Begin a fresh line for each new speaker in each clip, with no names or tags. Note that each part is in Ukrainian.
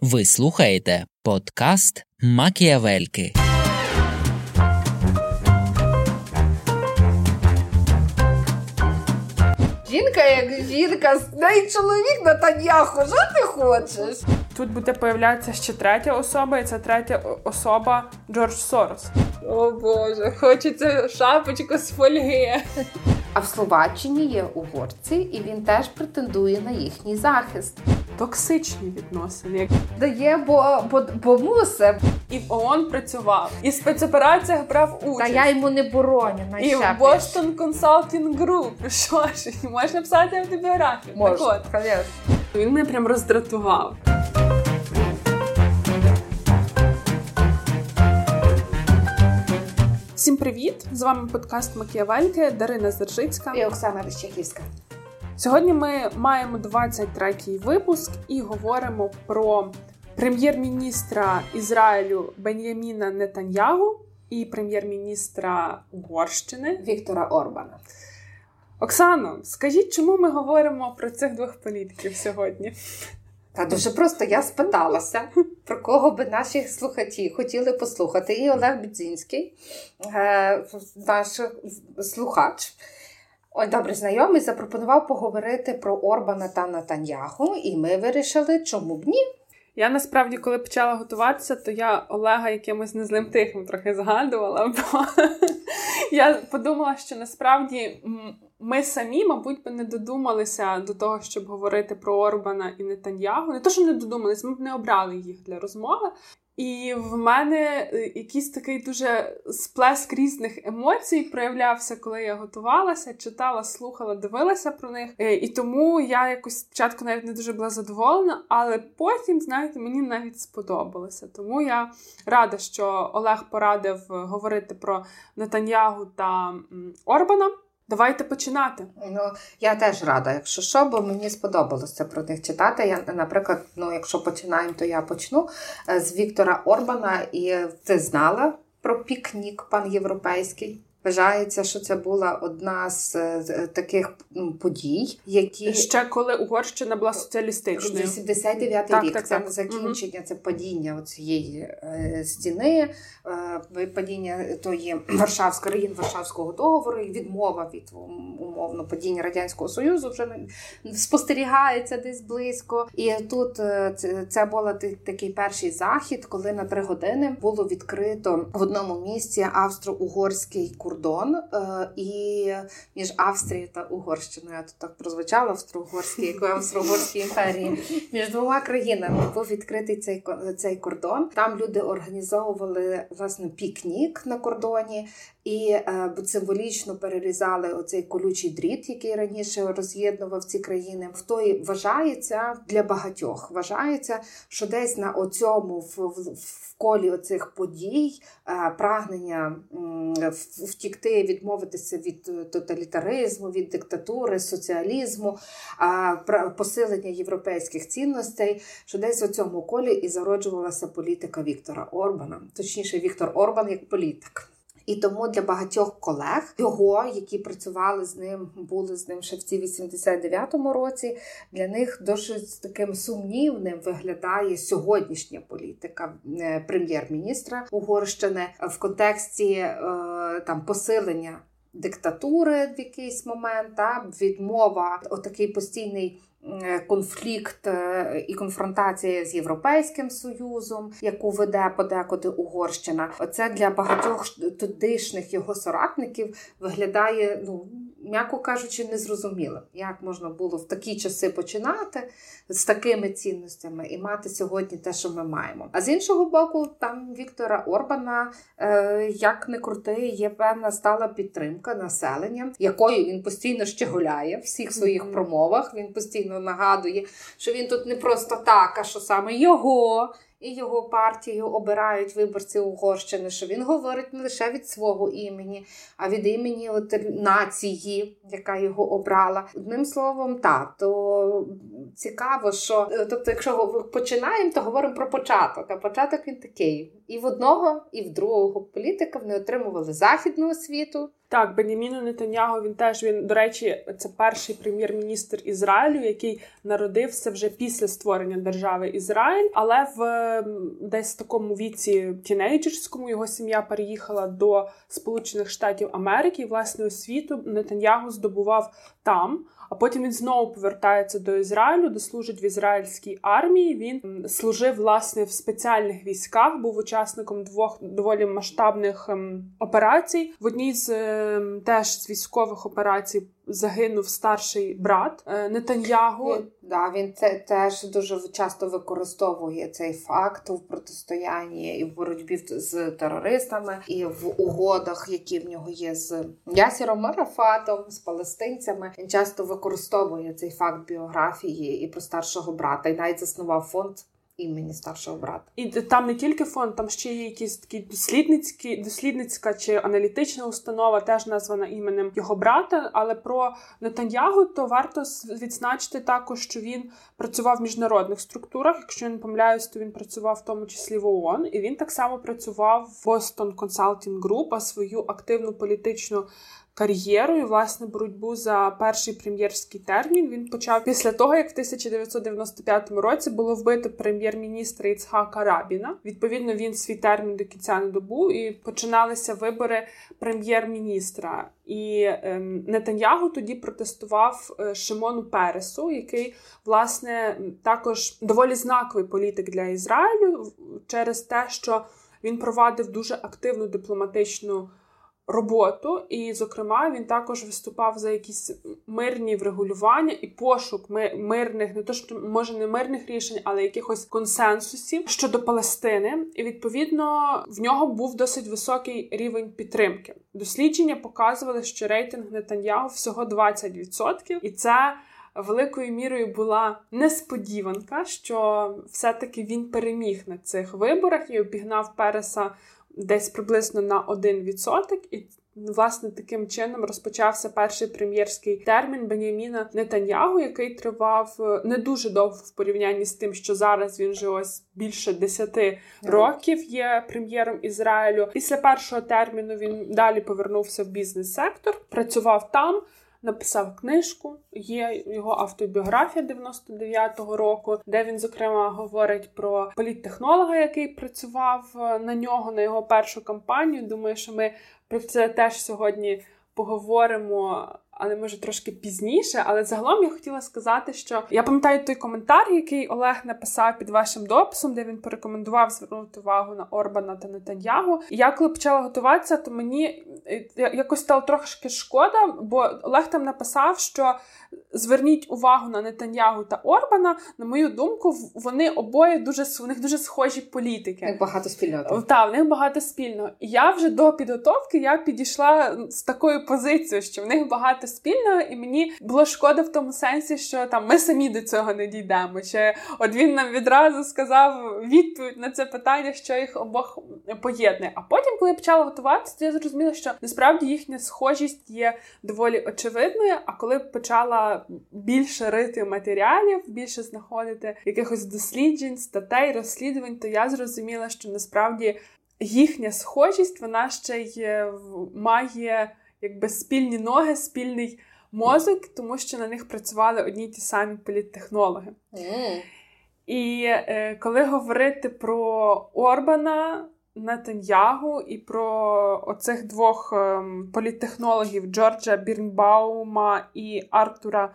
Ви слухаєте подкаст Макіавельки.
Жінка як жінка, навіть чоловік на Таньяху, що ти хочеш?
Тут буде появлятися ще третя особа, і ця третя особа Джордж Сорос.
О Боже, хочеться шапочку з фольги. А в Словаччині є угорці, і він теж претендує на їхній захист.
Токсичні відносини.
Дає, бо, бо, бо мусить.
І в ООН працював, і в спецопераціях брав
Та
участь.
я йому не бороню.
І в. Boston Consulting Group. Що ж, можна писати автобіографію.
Може,
Так от, він мене прям роздратував. Всім привіт! З вами подкаст Макіавельки, Дарина Зержицька.
І Оксана Рищаківська.
Сьогодні ми маємо 23-й випуск і говоримо про прем'єр-міністра Ізраїлю Бен'яміна Нетаньягу і прем'єр-міністра Угорщини.
Віктора Орбана.
Оксано, скажіть, чому ми говоримо про цих двох політиків сьогодні?
Та дуже просто я спиталася, про кого би наші слухачі хотіли послухати. І Олег Бідзінський, е, наш слухач, ой, добре знайомий, запропонував поговорити про Орбана та Натаньяху, і ми вирішили, чому б ні.
Я насправді, коли почала готуватися, то я Олега якимось незлим тихим трохи згадувала, бо я подумала, що насправді ми самі, мабуть, би не додумалися до того, щоб говорити про Орбана і Нетаньягу. Не то, що не додумалися, ми б не обрали їх для розмови. І в мене е, якийсь такий дуже сплеск різних емоцій проявлявся, коли я готувалася, читала, слухала, дивилася про них. Е, І тому я якось спочатку навіть не дуже була задоволена, але потім, знаєте, мені навіть сподобалося. Тому я рада, що Олег порадив говорити про Нетаньягу та Орбана. Давайте починати.
Ну, я теж рада, якщо що, бо мені сподобалося про них читати. Я, наприклад, ну, якщо починаємо, то я почну е, з Віктора Орбана, і ти знала про пікнік панєвропейський. Вважається, що це була одна з е, е, таких подій, які
Ще коли Угорщина була соціалістичною.
89
Так,
рік
так,
це
так.
закінчення, це падіння цієї е, стіни, падіння тої Варшавської країн Варшавського договору і відмова від умовно падіння радянського союзу вже спостерігається десь близько. І тут це, був такий перший захід, коли на три години було відкрито в одному місці австро-угорський кордон, е, і між Австрією та Угорщиною. Я тут так прозвучало австро-угорський, як в австро-угорській імперії. Між двома країнами був відкритий цей цей кордон. Там люди організовували власне пікнік на кордоні і е, символічно перерізали оцей колючий дріт, який раніше роз'єднував ці країни. В той вважається для багатьох. Вважається, що десь на оцьому в, в, в колі оцих подій е, прагнення м, в- втікти, відмовитися від е, тоталітаризму, від диктатури, соціалізму, а, посилення європейських цінностей, що десь у цьому колі і зароджувалася політика Віктора Орбана, точніше, Віктор Орбан як політик. І тому для багатьох колег його, які працювали з ним, були з ним ще в ці 89-му році. Для них досить таким сумнівним виглядає сьогоднішня політика е, прем'єр-міністра Угорщини в контексті е, там посилення диктатури в якийсь момент, та відмова, отакий постійний. Е, Конфлікт е, і конфронтація з Європейським Союзом, яку веде подекуди Угорщина, оце для багатьох тодішніх його соратників виглядає, ну м'яко кажучи, незрозумілим, як можна було в такі часи починати з такими цінностями і мати сьогодні те, що ми маємо. А з іншого боку, там Віктора Орбана, е, як не крути, є певна стала підтримка населення, якою він постійно щеголяє в всіх своїх промовах. Він постійно нагадує, що він тут не просто так, а що саме його. І його партію обирають виборці Угорщини, що він говорить не лише від свого імені, а від імені от нації, яка його обрала. Одним словом, так, то цікаво, що е, тобто, якщо починаємо, то говоримо про початок. А початок він такий: і в одного, і в другого політика вони отримували західну освіту.
Так, Беніміну Нетаньягу, він теж він, до речі, це перший прем'єр-міністр Ізраїлю, який народився вже після створення держави Ізраїль, але в десь такому віці тінейджерському його сім'я переїхала до Сполучених Штатів Америки і власне освіту Нетаньягу здобував там. А потім він знову повертається до Ізраїлю, де служить в ізраїльській армії. Він служив власне в спеціальних військах, був учасником двох доволі масштабних ем, операцій. В одній з ем, теж з військових операцій загинув старший брат е, Нетаньягу.
Він, да, він це теж дуже часто використовує цей факт в протистоянні і в боротьбі з терористами, і в угодах, які в нього є з Ясіром Марафатом, з палестинцями. Він часто використовує цей факт біографії і про старшого брата, і навіть заснував фонд імені старшого брата.
І там не тільки фонд, там ще є якісь такі дослідницькі, дослідницька чи аналітична установа, теж названа іменем його брата. Але про Нетаньягу то варто відзначити також, що він працював в міжнародних структурах. Якщо я не помиляюсь, то він працював в тому числі в ООН, і він так само працював в Boston Consulting Group, а свою активну політичну кар'єру і власне боротьбу за перший прем'єрський термін. Він почав після того, як в 1995 році було вбито прем'єр-міністра Іцхака Рабіна. Відповідно, він свій термін до кінця не добув і починалися вибори прем'єр-міністра. І ем, Нетаньягу тоді протестував е, Шимону Пересу, який власне також доволі знаковий політик для Ізраїлю через те, що він провадив дуже активну дипломатичну роботу, і, зокрема, він також виступав за якісь мирні врегулювання і пошук мирних, не то що може не мирних рішень, але якихось консенсусів щодо Палестини. І відповідно в нього був досить високий рівень підтримки. Дослідження показували, що рейтинг Нетаньягу всього 20%, і це. Великою мірою була несподіванка, що все-таки він переміг на цих виборах і обігнав Переса десь приблизно на 1%. І власне таким чином розпочався перший прем'єрський термін Беняміна Нетаньягу, який тривав е, не дуже довго в порівнянні з тим, що зараз він вже ось більше 10 років є прем'єром Ізраїлю. Після першого терміну він далі повернувся в бізнес-сектор, працював там написав книжку. Є його автобіографія 99-го року, де він, зокрема, говорить про політтехнолога, який працював е, на нього на його першу кампанію. Думаю, що ми про це теж сьогодні поговоримо але може трошки пізніше. Але загалом я хотіла сказати, що я пам'ятаю той коментар, який Олег написав під вашим дописом, де він порекомендував звернути увагу на Орбана та Нетаньягу. І я коли почала готуватися, то мені е, якось стало трошки шкода, бо Олег там написав, що зверніть увагу на Нетаньягу та Орбана. На мою думку, вони обоє дуже у них дуже схожі політики.
Них багато спільного.
Так, в них багато спільного. І я вже до підготовки я підійшла з такою позицією, що в них багато спільного, і мені було шкода в тому сенсі, що там ми самі до цього не дійдемо. Чи от він нам відразу сказав відповідь на це питання, що їх обох поєднує. А потім, коли я почала готуватися, то я зрозуміла, що насправді їхня схожість є доволі очевидною. А коли почала більше рити матеріалів, більше знаходити якихось досліджень, статей, розслідувань, то я зрозуміла, що насправді їхня схожість вона ще й має якби спільні ноги, спільний мозок, тому що на них працювали одні й ті самі політтехнологи.
Mm.
І е, коли говорити про Орбана, Нетаньягу і про оцих двох е, політтехнологів Джорджа Бірнбаума і Артура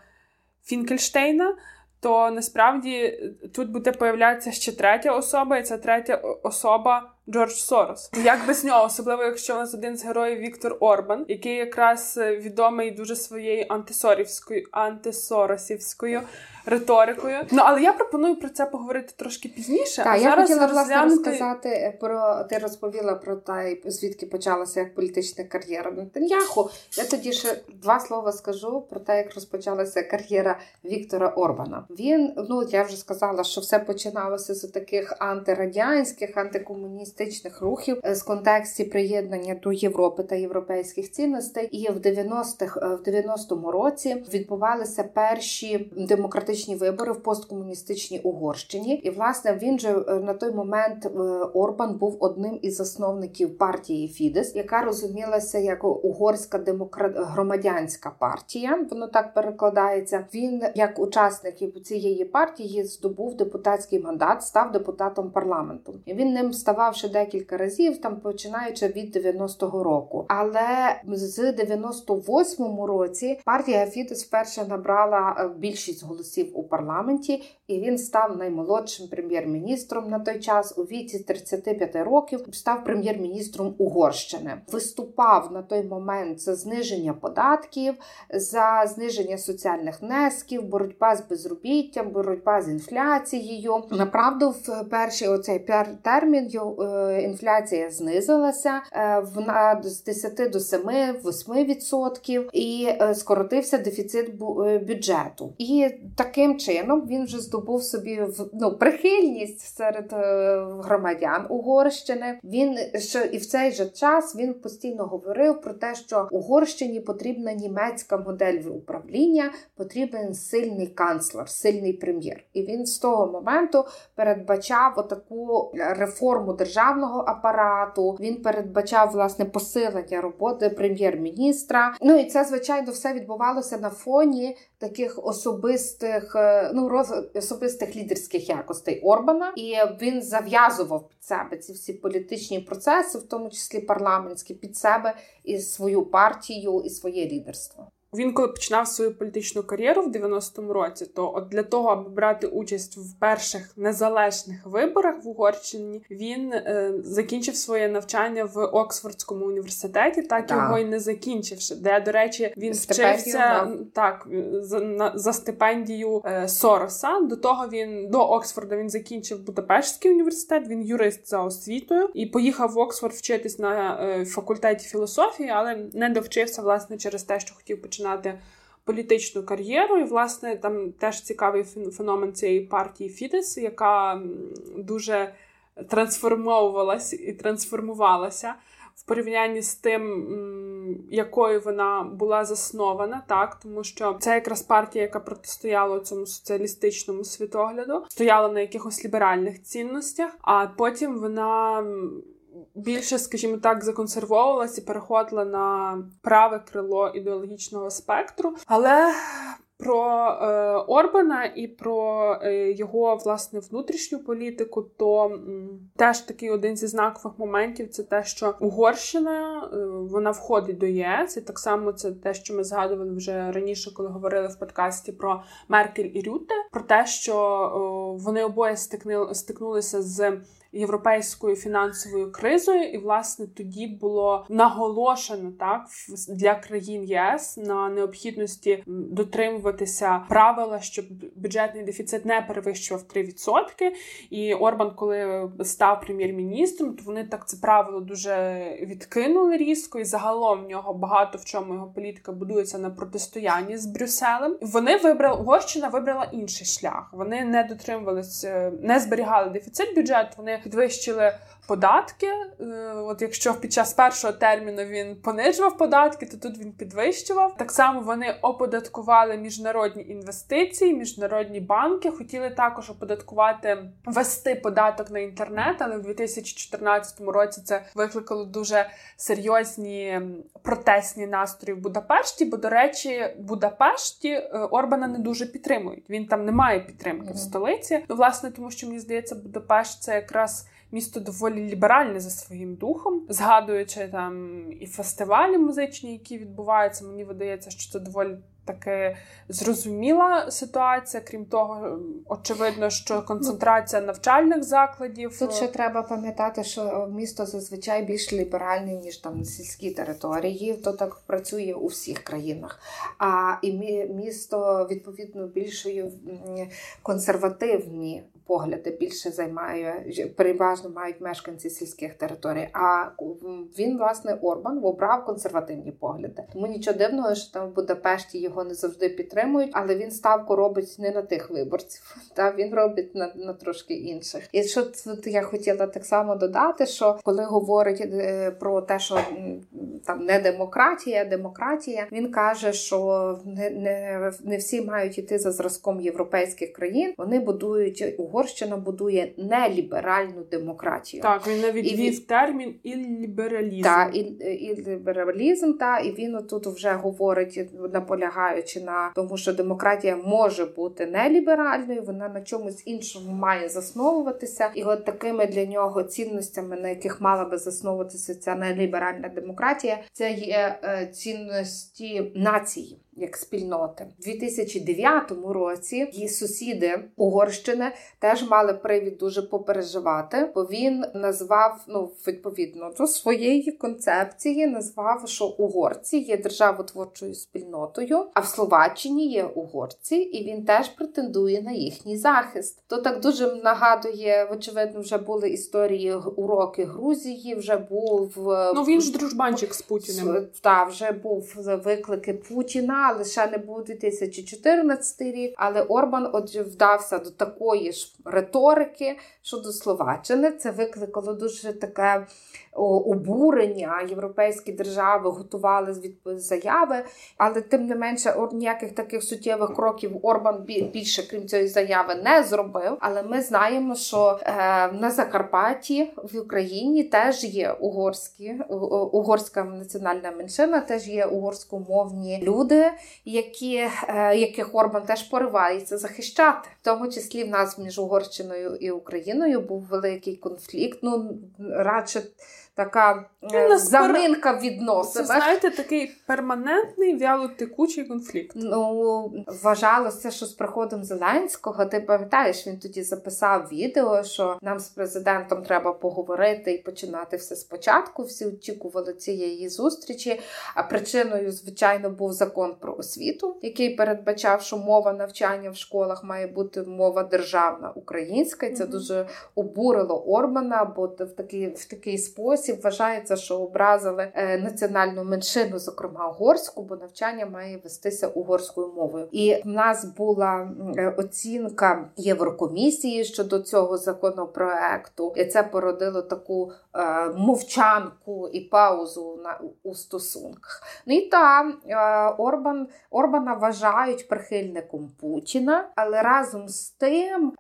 Фінкельштейна, то насправді тут буде появлятися ще третя особа, і ця третя особа Джордж Сорос. Як без нього, особливо якщо у нас один з героїв Віктор Орбан, який якраз е, відомий дуже своєю антисорівською антисоросівською риторикою. Ну але я пропоную про це поговорити трошки пізніше.
Так,
а
я
зараз
хотіла
розглянути...
власне розказати про ти розповіла про те, звідки почалася як політична кар'єра Нетаньяху. Я тоді ще два слова скажу про те, як розпочалася кар'єра Віктора Орбана. Він ну я вже сказала, що все починалося з таких антирадянських, антикомуністських націоналістичних рухів з контексті приєднання до Європи та європейських цінностей. І в 90-х, в 90-му році відбувалися перші демократичні вибори в посткомуністичній Угорщині. І власне він же на той момент Орбан був одним із засновників партії Фідес, яка розумілася як угорська демократ громадянська партія. Воно так перекладається. Він як учасник цієї партії здобув депутатський мандат, став депутатом парламенту. І Він ним ставав ще декілька разів, там починаючи від 90-го року. Але з 98-му році партія Фідес вперше набрала е, більшість голосів у парламенті, і він став наймолодшим прем'єр-міністром на той час у віці 35 років. Став прем'єр-міністром Угорщини. Виступав на той момент за зниження податків, за зниження соціальних внесків, боротьба з безробіттям, боротьба з інфляцією. Направду, в перший оцей термін е, інфляція знизилася е, з 10 до 7-8% і е, скоротився дефіцит бюджету. І таким чином він вже здобув собі ну, прихильність серед громадян Угорщини. Він що і в цей же час він постійно говорив про те, що Угорщині потрібна німецька модель управління, потрібен сильний канцлер, сильний прем'єр. І він з того моменту передбачав отаку реформу державного апарату. Він передбачав власне посилення роботи прем'єр-міністра. Ну і це звичайно все відбувалося на фоні таких особистих, е, ну роз особистих лідерських якостей Орбана, і він зав'язував під себе ці всі політичні процеси, в тому числі парламентські, під себе і свою партію, і своє лідерство.
Він, коли починав свою політичну кар'єру в 90-му році, то от для того, аби брати участь в перших незалежних виборах в Угорщині, він е, закінчив своє навчання в Оксфордському університеті, так да. його й не закінчивши. Де, до речі, він Стипендію, вчився да. так за на, за стипендію е, Сороса. До того він до Оксфорда він закінчив Будапештський університет. Він юрист за освітою і поїхав в Оксфорд вчитись на е, факультеті філософії, але не довчився власне через те, що хотів починати починати політичну кар'єру. І, власне, там теж цікавий феномен цієї партії Фідес, яка дуже трансформовувалася і трансформувалася. В порівнянні з тим, якою вона була заснована, так тому що це якраз партія, яка протистояла цьому соціалістичному світогляду, стояла на якихось ліберальних цінностях, а потім вона більше, скажімо так, законсервовувалася і переходила на праве крило ідеологічного спектру. Але про е, Орбана і про е, його власне внутрішню політику, то м, теж такий один зі знакових моментів це те, що Угорщина е, вона входить до ЄС, і так само це те, що ми згадували вже раніше, коли говорили в подкасті про Меркель і Рюте, про те, що вони обоє стикнули, стикнулися з європейською фінансовою кризою, і власне тоді було наголошено так для країн ЄС на необхідності дотримуватися правила, щоб бюджетний дефіцит не перевищував 3%. І Орбан, коли став прем'єр-міністром, то вони так це правило дуже відкинули різко, і загалом в нього багато в чому його політика будується на протистоянні з Брюсселем. Вони вибрали Угорщина вибрала інший шлях. Вони не дотримувалися, не зберігали дефіцит бюджету. Вони підвищили податки. Е, от якщо під час першого терміну він понижував податки, то тут він підвищував. Так само вони оподаткували міжнародні інвестиції, міжнародні банки. Хотіли також оподаткувати вести податок на інтернет, але в 2014 році це викликало дуже серйозні протестні настрої в Будапешті. Бо, до речі, в Будапешті е, Орбана не дуже підтримують. Він там не має підтримки mm-hmm. в столиці. Ну, власне, тому що мені здається, Будапешт це якраз місто доволі ліберальне за своїм духом, згадуючи там і фестивалі музичні, які відбуваються, мені видається, що це доволі таке зрозуміла ситуація. Крім того, очевидно, що концентрація навчальних закладів
тут ще треба пам'ятати, що місто зазвичай більш ліберальне ніж там на сільській території. То так працює у всіх країнах. А і місто відповідно більшою консервативні погляди більше займає переважно мають мешканці сільських територій. А він, власне, Орбан обрав консервативні погляди. Тому нічого дивного, що там в Будапешті його не завжди підтримують, але він ставку робить не на тих виборців, та він робить на, на трошки інших. І що тут я хотіла так само додати, що коли говорить е, про те, що там не демократія, демократія, він каже, що не, не, не всі мають іти за зразком європейських країн. Вони будують Угорщина будує неліберальну демократію.
Так, він навіть і ввів термін іллібералізм.
Так, і, і лібералізм, та і він тут вже говорить, наполягаючи на тому, що демократія може бути неліберальною, вона на чомусь іншому має засновуватися, і от такими для нього цінностями, на яких мала би засновуватися ця неліберальна демократія, це є е, цінності нації як спільноти. У 2009 році її сусіди Угорщини теж мали привід дуже попереживати, бо він назвав ну відповідно до своєї концепції, назвав, що угорці є державотворчою спільнотою, а в Словаччині є угорці, і він теж претендує на їхній захист. То так дуже нагадує, очевидно, вже були історії уроки Грузії. Вже був
ну він ж дружбанчик з Путіним.
Та вже був виклики Путіна лише не був 2014 рік. Але Орбан от вдався до такої ж риторики щодо Словаччини. Це викликало дуже таке обурення. Європейські держави готували заяви, але тим не менше ніяких таких суттєвих кроків Орбан більше крім цієї заяви не зробив. Але ми знаємо, що е, на Закарпатті в Україні теж є угорські угорська національна меншина, теж є угорськомовні люди, які, е, яких Орбан теж поривається захищати, в тому числі в нас між Угорщиною і Україною був великий конфлікт. Ну радше така е, заминка в відносинах.
Це, знаєте, такий перманентний вялотекучий конфлікт.
Ну вважалося, що з приходом Зеленського ти пам'ятаєш, він тоді записав відео, що нам з президентом треба поговорити і починати все спочатку. Всі очікували цієї зустрічі. А причиною, звичайно, був закон про освіту, який передбачав, що мова навчання в школах має бути мова державна українська, і це mm-hmm. дуже обурило Орбана, бо в такий в такий спосіб спосіб вважається, що образили е, національну меншину, зокрема угорську, бо навчання має вестися угорською мовою. І в нас була е, оцінка Єврокомісії щодо цього законопроекту, і це породило таку мовчанку і паузу на у стосунках. Ну і та Орбан Орбана вважають прихильником Путіна, але разом з тим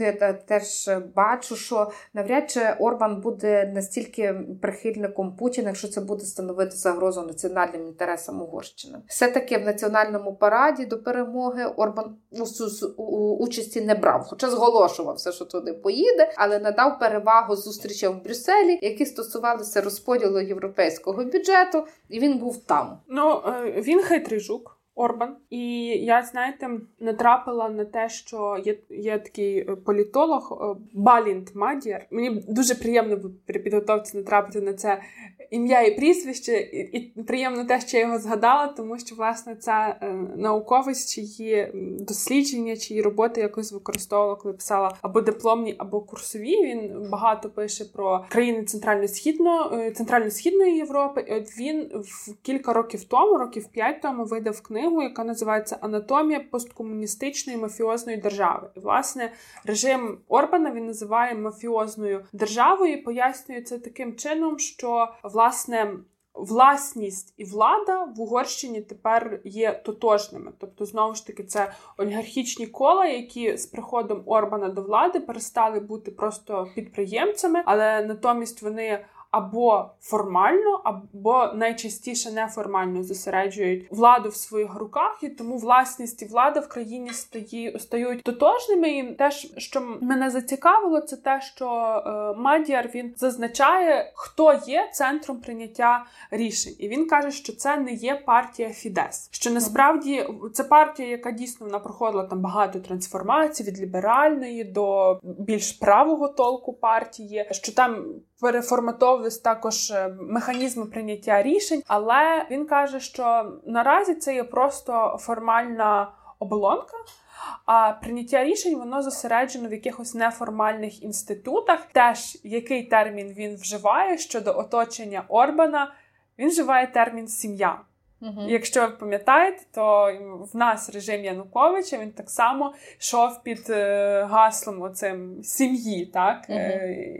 я теж бачу, що навряд чи Орбан буде настільки прихильником Путіна, якщо це буде становити загрозу національним інтересам Угорщини. Все таки в національному параді до перемоги Орбан у участі не брав, хоча зголошувався, що туди поїде, але надав перевагу зустрічам в Брюсселі, які стосувалися розподілу європейського бюджету, і він був там.
Ну е, він хитрий жук. Орбан, і я знаєте, натрапила на те, що є є такий е, політолог е, Балінт Мадіар. Мені дуже приємно при підготовці натрапити на це ім'я і прізвище, і, і приємно те, що я його згадала, тому що власне це е, науковець, чиї дослідження, чиї роботи якось використовувала, коли писала або дипломні, або курсові. Він багато пише про країни центрально-східної центрально-східної Європи. І От він в кілька років тому, років п'ять тому, видав книгу книгу, яка називається Анатомія посткомуністичної мафіозної держави. І, власне, режим Орбана він називає мафіозною державою. і Пояснює це таким чином, що власне. Власність і влада в Угорщині тепер є тотожними. Тобто, знову ж таки, це олігархічні кола, які з приходом Орбана до влади перестали бути просто підприємцями, але натомість вони або формально, або найчастіше неформально зосереджують владу в своїх руках, і тому власність і влада в країні стаї, стають тотожними. І те, що мене зацікавило, це те, що е, Мадіар він зазначає, хто є центром прийняття рішень, і він каже, що це не є партія Фідес. Що насправді це партія, яка дійсно вона проходила там багато трансформацій від ліберальної до більш правого толку партії, що там переформатовувались також е, механізми прийняття рішень, але він каже, що наразі це є просто формальна оболонка. А прийняття рішень воно зосереджено в якихось неформальних інститутах. Теж який термін він вживає щодо оточення Орбана, він вживає термін сім'я. Угу. Якщо ви пам'ятаєте, то в нас режим Януковича він так само йшов під е, гаслом оцим сім'ї, так угу.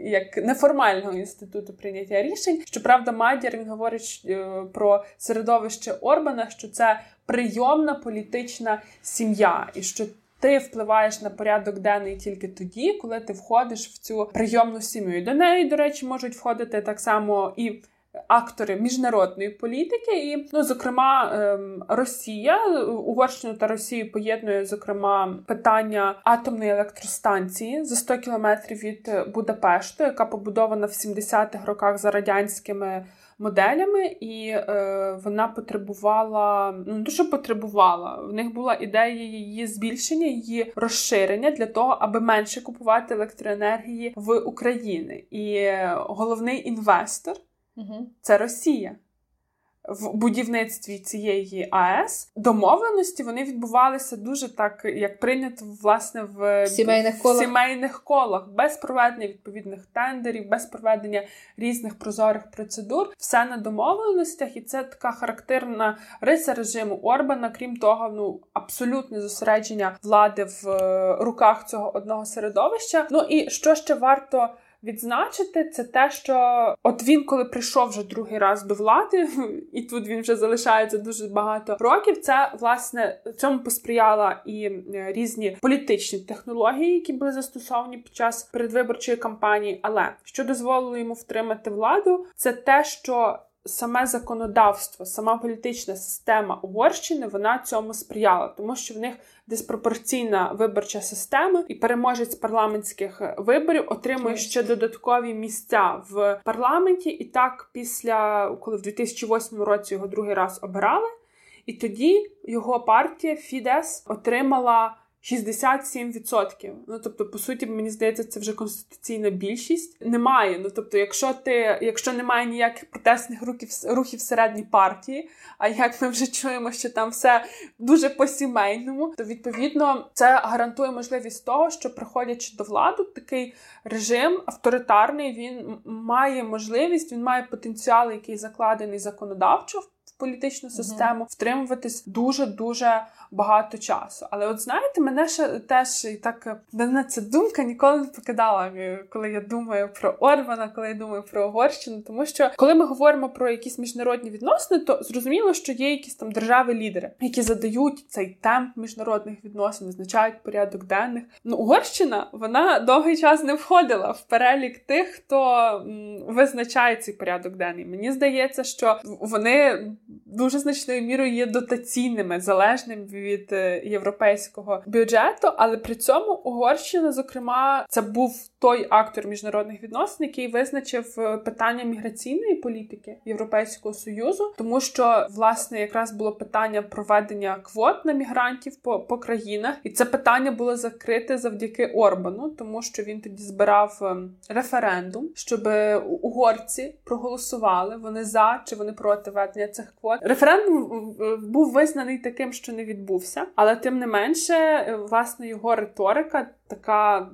як неформального інституту прийняття рішень. Щоправда, Мадір він говорить е, про середовище Орбана, що це прийомна політична сім'я, і що ти впливаєш на порядок денний тільки тоді, коли ти входиш в цю прийомну сім'ю. І До неї, до речі, можуть входити так само і актори міжнародної політики, і ну, зокрема, ем, Росія Угорщину та Росію поєднує зокрема питання атомної електростанції за 100 кілометрів від Будапешту, яка побудована в 70-х роках за радянськими. Моделями, і е, вона потребувала, ну що потребувала. В них була ідея її збільшення, її розширення для того, аби менше купувати електроенергії в Україні. І е, головний інвестор Угу. Це Росія. В будівництві цієї АЕС домовленості вони відбувалися дуже так, як прийнято власне в
сімейних колах,
сімейних колах, без проведення відповідних тендерів, без проведення різних прозорих процедур, все на домовленостях, і це така характерна риса режиму Орбана. Крім того, ну абсолютне зосередження влади в е, руках цього одного середовища. Ну і що ще варто відзначити, це те, що от він, коли прийшов вже другий раз до влади, і тут він вже залишається дуже багато років. Це власне цьому посприяла і е, різні політичні технології, які були застосовані під час передвиборчої кампанії. Але що дозволило йому втримати владу, це те, що саме законодавство, сама політична система Угорщини вона цьому сприяла, тому що в них диспропорційна виборча система, і переможець парламентських виборів отримує ще додаткові місця в парламенті. І так, після коли в 2008 році його другий раз обирали, і тоді його партія Фідес отримала. 67%. Ну тобто, по суті, мені здається, це вже конституційна більшість. Немає. Ну тобто, якщо ти, якщо немає ніяких протестних рухів рухів всередній партії, а як ми вже чуємо, що там все дуже по-сімейному, то відповідно це гарантує можливість того, що приходячи до влади, такий режим авторитарний, він має можливість, він має потенціал, який закладений законодавчо політичну систему, mm-hmm. втримуватись дуже дуже багато часу. Але от знаєте, мене ще теж і так мене ця думка ніколи не покидала, е, коли я думаю про Орбана, коли я думаю про Угорщину. Тому що коли ми говоримо про якісь міжнародні відносини, то зрозуміло, що є якісь там держави-лідери, які задають цей темп міжнародних відносин, визначають порядок денних. Ну Угорщина вона довгий час не входила в перелік тих, хто м, визначає цей порядок денний. Мені здається, що вони дуже значною мірою є дотаційними, залежними від е, європейського бюджету. Але при цьому Угорщина, зокрема, це був той актор міжнародних відносин, який визначив е, питання міграційної політики Європейського союзу, тому що власне якраз було питання проведення квот на мігрантів по, по країнах, і це питання було закрите завдяки Орбану, тому що він тоді збирав ем, референдум, щоб угорці проголосували вони за чи вони проти ведення цих квот. Референдум був визнаний таким, що не відбувся, але тим не менше, е, власне, його риторика така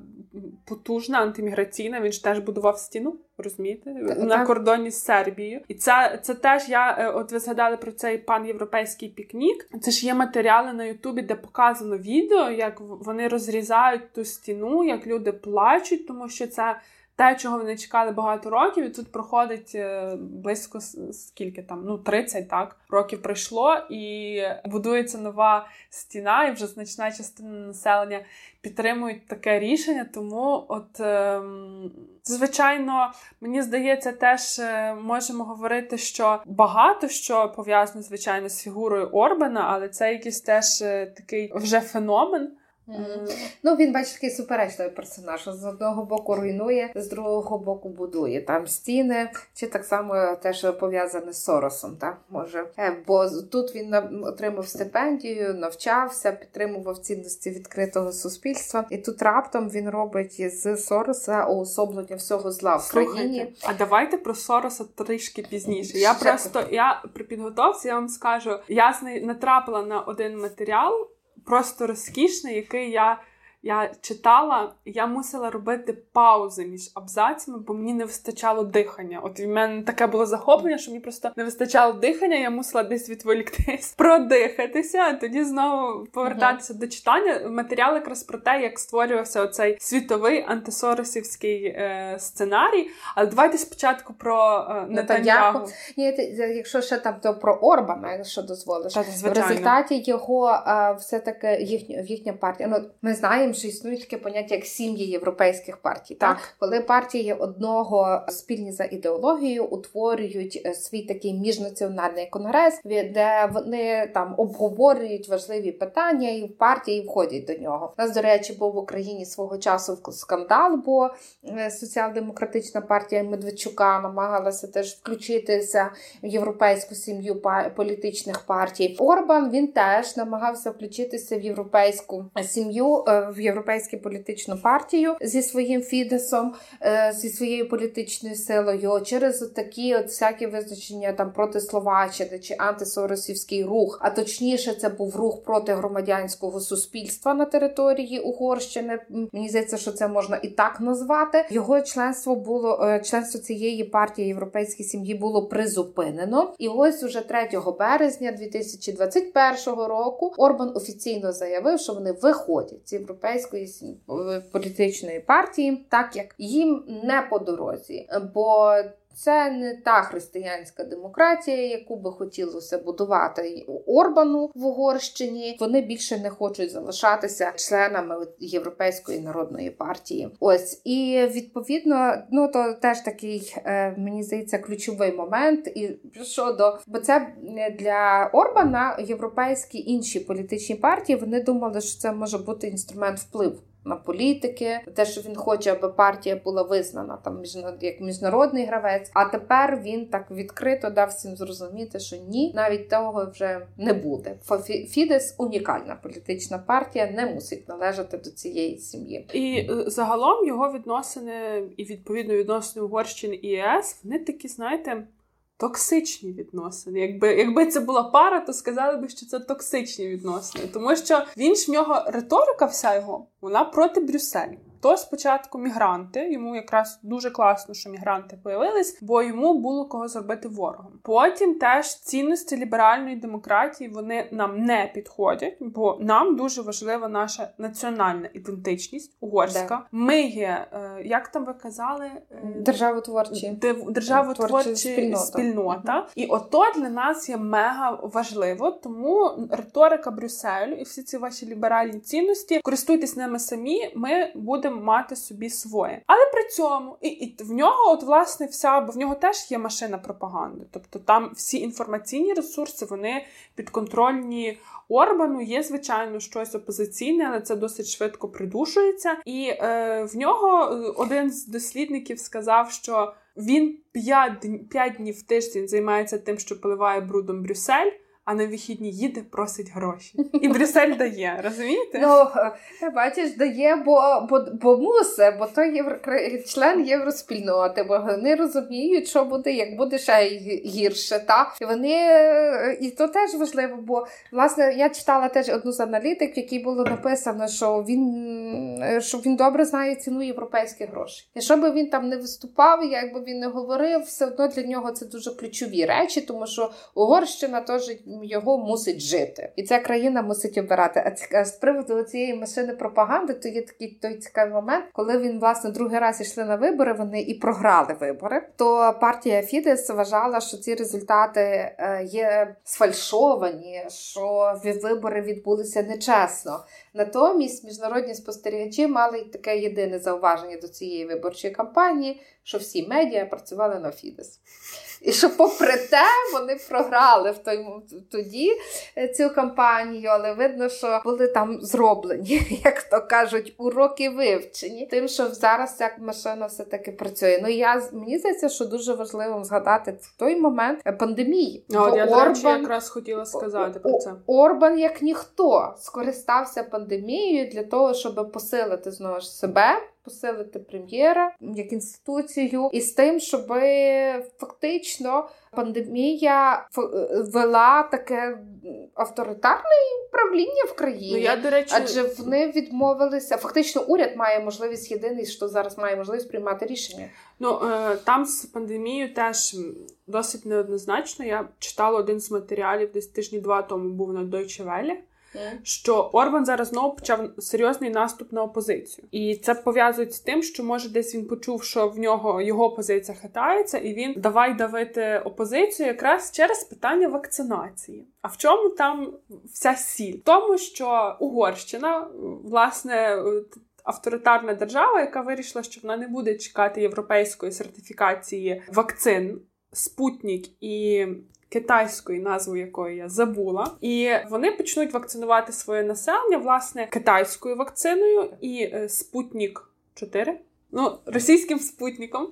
потужна, антиміграційна. Він ж теж будував стіну, розумієте, так, на так. кордоні з Сербією. І це це теж я е, от ви згадали про цей пан європейський пікнік. Це ж є матеріали на Ютубі, де показано відео, як вони розрізають ту стіну, як люди плачуть, тому що це те, чого вони чекали багато років, і тут проходить е, близько скільки там, ну 30 так років пройшло, і будується нова стіна, і вже значна частина населення підтримують таке рішення. Тому, от ем, звичайно, мені здається, теж е, можемо говорити, що багато що пов'язано звичайно з фігурою Орбана, але це якийсь теж е, такий вже феномен.
Mm. Ну, він, бачиш, такий суперечливий персонаж. З одного боку руйнує, з другого боку будує. Там стіни, чи так само теж пов'язане з Соросом. Так? Може. Е, бо тут він отримав стипендію, навчався, підтримував цінності відкритого суспільства. І тут раптом він робить з Сороса уособлення всього зла в країні.
А давайте про Сороса трішки пізніше. Я просто я при підготовці я вам скажу, я натрапила на один матеріал просто розкішний, який я я читала, я мусила робити паузи між абзацами, бо мені не вистачало дихання. От в мене таке було захоплення, що мені просто не вистачало дихання. Я мусила десь відволіктись, продихатися, а тоді знову повертатися uh-huh. до читання. Матеріал якраз про те, як створювався оцей світовий антисоросівський е, сценарій. Але давайте спочатку про е, Нетаньягу.
Ні, якщо ще там то про Орбана, якщо дозволиш,
так, в
результаті його е, все таки їхня їхня партія. Ну ми знаємо тим, що існує таке поняття як сім'ї європейських партій. Так, так? коли партії одного спільні за ідеологією утворюють е, свій такий міжнаціональний конгрес, де вони там обговорюють важливі питання, і в партії входять до нього. У Нас, до речі, був в Україні свого часу скандал, бо е, соціал-демократична партія Медведчука намагалася теж включитися в європейську сім'ю політичних партій. Орбан він теж намагався включитися в європейську сім'ю е, європейську політичну партію зі своїм Фідесом, е, зі своєю політичною силою через такі от всякі визначення там проти Словаччини чи антисоросівський рух. А точніше, це був рух проти громадянського суспільства на території Угорщини. Мені здається, що це можна і так назвати. Його членство було е, членство цієї партії європейській сім'ї було призупинено. І ось уже 3 березня 2021 року Орбан офіційно заявив, що вони виходять з європейської європейської політичної партії, так як їм не по дорозі, бо це не та християнська демократія, яку би хотілося будувати Орбану в Угорщині. Вони більше не хочуть залишатися членами Європейської народної партії. Ось і відповідно, ну то теж такий е, мені здається ключовий момент. І щодо бо це для Орбана європейські інші політичні партії. Вони думали, що це може бути інструмент впливу на політики, те, що він хоче, аби партія була визнана там як міжнародний гравець. А тепер він так відкрито дав всім зрозуміти, що ні, навіть того вже не буде. Фідес унікальна політична партія, не мусить належати до цієї сім'ї.
І е, загалом його відносини і відповідно відносини Угорщини і ЄС вони такі, знаєте токсичні відносини. Якби якби це була пара, то сказали би, що це токсичні відносини, тому що він ж в нього риторика, вся його вона проти Брюсселю. То спочатку мігранти, йому якраз дуже класно, що мігранти появились, бо йому було кого зробити ворогом. Потім теж цінності ліберальної демократії вони нам не підходять, бо нам дуже важлива наша національна ідентичність угорська. Да. Ми є, е, як там ви казали,
е, державотворчі
державотворчі спільнота. спільнота. Uh-huh. І ото для нас є мега важливо, тому риторика Брюсселю і всі ці ваші ліберальні цінності користуйтесь ними самі. Ми будемо мати собі своє. Але при цьому і, і в нього, от власне, вся, бо в нього теж є машина пропаганди. Тобто там всі інформаційні ресурси вони підконтрольні Орбану. Є, звичайно, щось опозиційне, але це досить швидко придушується. І е, в нього е, один з дослідників сказав, що він 5, 5 днів в тиждень займається тим, що поливає брудом Брюссель а на вихідні їде, просить гроші. І Брюссель дає, розумієте?
Ну, е, бачиш, дає, бо бо, бо мусить, бо то євро... член євроспільноти, бо вони розуміють, що буде, як буде ще гірше. Та? І вони, і то теж важливо, бо власне я читала теж одну з аналітик, якій було написано, що він е, що він добре знає ціну європейських грошей. І що би він там не виступав, як би він не говорив, все одно для нього це дуже ключові речі, тому що Угорщина теж його мусить жити, і ця країна мусить обирати. А з приводу цієї машини пропаганди, то є такий той цікавий момент, коли він власне другий раз йшли на вибори. Вони і програли вибори. То партія Фідес вважала, що ці результати е, є сфальшовані, що вибори відбулися нечесно. Натомість міжнародні спостерігачі мали таке єдине зауваження до цієї виборчої кампанії, що всі медіа працювали на Фідес. І що, попри те, вони програли в той тоді е, цю кампанію, але видно, що були там зроблені, як то кажуть, уроки вивчені. Тим, що зараз ця машина все-таки працює. Ну я мені здається, що дуже важливо згадати в той момент е, пандемії.
Бо я, Орбан, речі, якраз хотіла сказати про це.
Орбан, як ніхто, скористався пандемією для того, щоб посилити знову ж себе, посилити прем'єра як інституцію, і з тим, щоб фактично пандемія вела таке авторитарне правління в країні.
Ну, я, до речі...
Адже вони відмовилися. Фактично, уряд має можливість єдиний, що зараз має можливість приймати рішення.
Ну е, там з пандемією теж досить неоднозначно. Я читала один з матеріалів десь тижні два тому був на Deutsche Welle, що Орбан зараз знову почав серйозний наступ на опозицію, і це пов'язують з тим, що може десь він почув, що в нього його позиція хитається, і він давай давити опозицію якраз через питання вакцинації. А в чому там вся сіль? Тому, що Угорщина власне. Авторитарна держава, яка вирішила, що вона не буде чекати європейської сертифікації вакцин, Спутник і китайської назви якої я забула, і вони почнуть вакцинувати своє населення власне китайською вакциною і е, Спутник 4, ну російським спутником.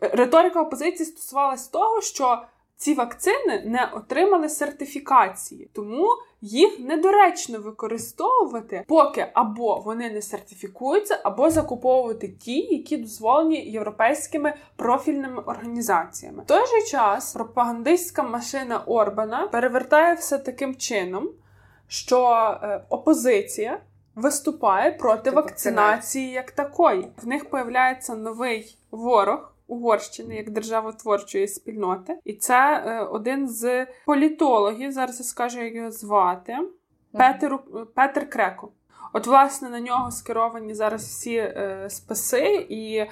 Риторика опозиції стосувалась того, що ці вакцини не отримали сертифікації, тому їх недоречно використовувати, поки або вони не сертифікуються, або закуповувати ті, які дозволені європейськими профільними організаціями. В той же час пропагандистська машина Орбана перевертає все таким чином, що е, опозиція. Виступає проти вакцинації як такої. В них появляється новий ворог, Угорщини як державотворчої спільноти, і це е, один з політологів. Зараз я скажу, як його звати Петер, Петер Креко. От, власне, на нього скеровані зараз всі е, списи, і е,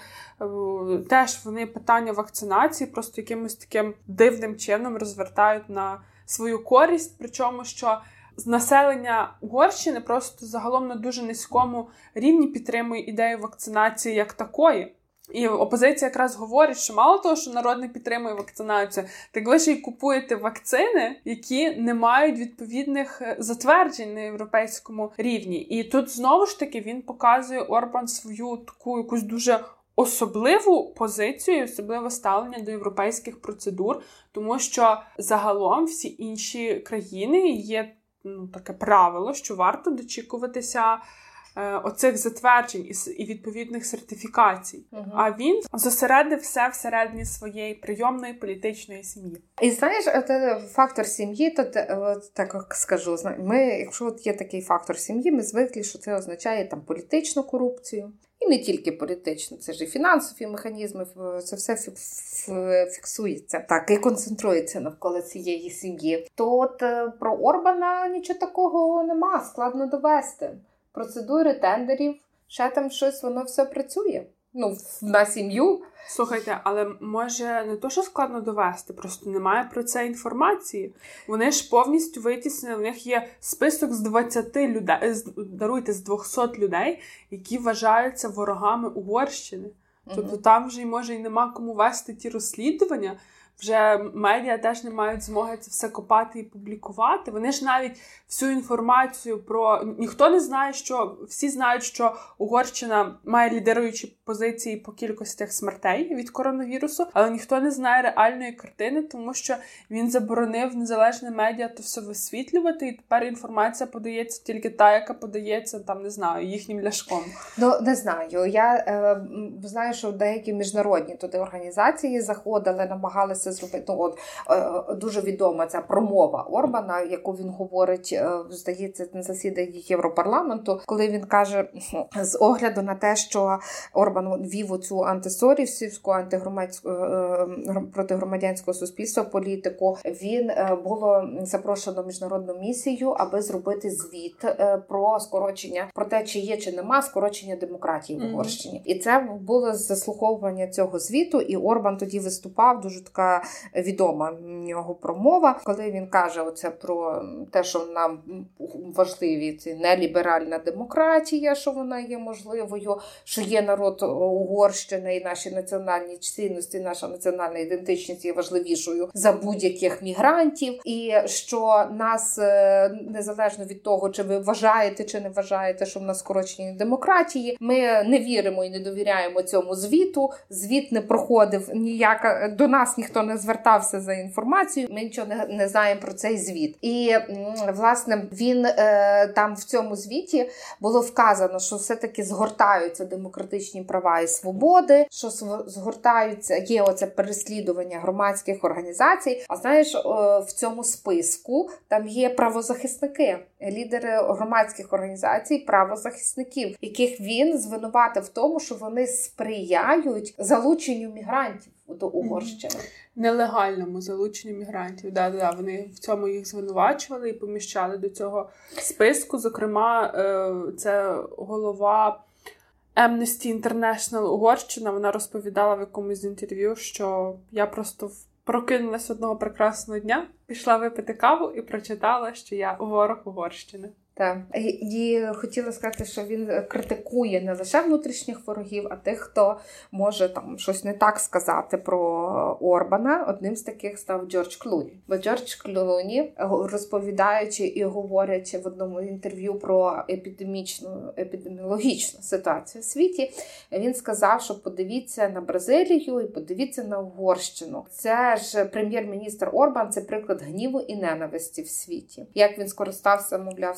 теж вони питання вакцинації просто якимось таким дивним чином розвертають на свою користь. Причому що з населення Угорщини просто загалом на дуже низькому рівні підтримує ідею вакцинації як такої. І опозиція якраз говорить, що мало того, що народ не підтримує вакцинацію, так ви ще й купуєте вакцини, які не мають відповідних е, затверджень на європейському рівні. І тут знову ж таки він показує Орбан свою таку якусь дуже. Особливу позицію, особливе ставлення до європейських процедур, тому що загалом всі інші країни є ну, таке правило, що варто дочікуватися оцих затверджень і відповідних сертифікацій. Uh-huh. А він зосередив все всередині своєї прийомної політичної сім'ї.
І знаєш, фактор сім'ї, то так скажу, ми, якщо от є такий фактор сім'ї, ми звикли, що це означає там політичну корупцію. І не тільки політично, це ж і фінансові механізми, це все фіксується так і концентрується навколо цієї сім'ї. То от е, про Орбана нічого такого нема, складно довести процедури тендерів, ще там щось, воно все працює. Ну, на сім'ю.
Слухайте, але може не то, що складно довести, просто немає про це інформації. Вони ж повністю витіснені, у них є список з 20 людей, даруйте, з 200 людей, які вважаються ворогами Угорщини. Тобто там вже може і нема кому вести ті розслідування вже медіа теж не мають змоги це все копати і публікувати. Вони ж навіть всю інформацію про ніхто не знає, що всі знають, що Угорщина має лідеруючі позиції по кількостях смертей від коронавірусу, але ніхто не знає реальної картини, тому що він заборонив незалежне медіа то все висвітлювати, і тепер інформація подається тільки та, яка подається там, не знаю, їхнім ляшком.
Ну не знаю. Я е, знаю, що деякі міжнародні туди організації заходили, намагалися це зробити. Ну, от е, дуже відома ця промова Орбана, яку він говорить, е, здається, на засіданні Європарламенту, коли він каже з огляду на те, що Орбан вів цю антисорівську антигромадську е, проти громадянського суспільства політику. Він було запрошено міжнародну місію, аби зробити звіт про скорочення про те, чи є чи нема скорочення демократії в Угорщині, mm-hmm. і це було заслуховування цього звіту. І Орбан тоді виступав дуже така відома нього промова, коли він каже оце про те, що нам важливі ці неліберальна демократія, що вона є можливою, що є народ Угорщини і наші національні цінності, наша національна ідентичність є важливішою за будь-яких мігрантів, і що нас е, незалежно від того, чи ви вважаєте чи не вважаєте, що в нас скорочені демократії, ми не віримо і не довіряємо цьому звіту. Звіт не проходив ніяка до нас ніхто ніхто не звертався за інформацією. Ми нічого не, не знаємо про цей звіт. І власне він е, там в цьому звіті було вказано, що все-таки згортаються демократичні права і свободи, що згортаються є оце переслідування громадських організацій. А знаєш, в цьому списку там є правозахисники, лідери громадських організацій, правозахисників, яких він звинуватив в тому, що вони сприяють залученню мігрантів до Угорщини.
Нелегальному залученню мігрантів. Да, да, Вони в цьому їх звинувачували і поміщали до цього списку. Зокрема, е, це голова Amnesty International Угорщина. Вона розповідала в якомусь інтерв'ю, що я просто прокинулась одного прекрасного дня, пішла випити каву і прочитала, що я ворог Угорщини.
Так. І хотіла сказати, що він критикує не лише внутрішніх ворогів, а тих, хто може там щось не так сказати про Орбана. Одним з таких став Джордж Клуні. Бо Джордж Клуні, розповідаючи і говорячи в одному інтерв'ю про епідемічну епідеміологічну ситуацію в світі, він сказав, що подивіться на Бразилію і подивіться на Угорщину. Це ж прем'єр-міністр Орбан, це приклад гніву і ненависті в світі. Як він скористався, мовляв,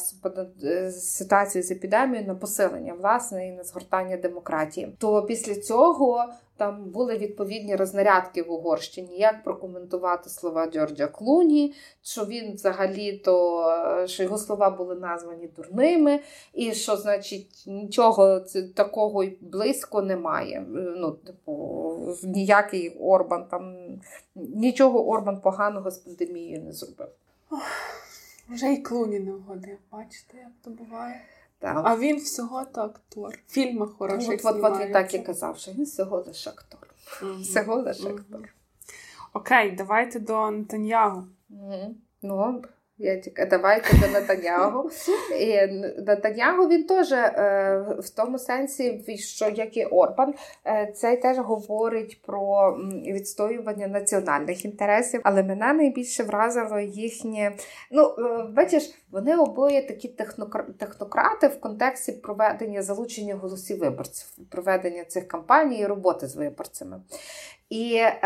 Е, ситуацію з епідемією на посилення власне і на згортання демократії. То після цього там були відповідні рознарядки в Угорщині, як прокоментувати слова Джорджа Клуні, що він взагалі-то що його слова були названі дурними, і що, значить, нічого такого й близько немає. Ну, типу, ніякий Орбан там нічого Орбан поганого з пандемією не зробив.
Вже й клуні не вгодив, бачите, як то буває. Так. А він всього то актор. В фільмах хороших
От, от, от він так і казав, що він всього лише актор. Mm-hmm. Всього лише актор.
Окей, давайте до Антоніагу.
Mm-hmm. Ну, я тільки давайте до Натанягу. І Натанягу він теж е, в тому сенсі, що як і Орбан, е, це теж говорить про відстоювання національних інтересів. Але мене найбільше вразило їхнє. Ну, е, бачиш, вони обоє такі технократи в контексті проведення залучення голосів виборців, проведення цих кампаній і роботи з виборцями. І е,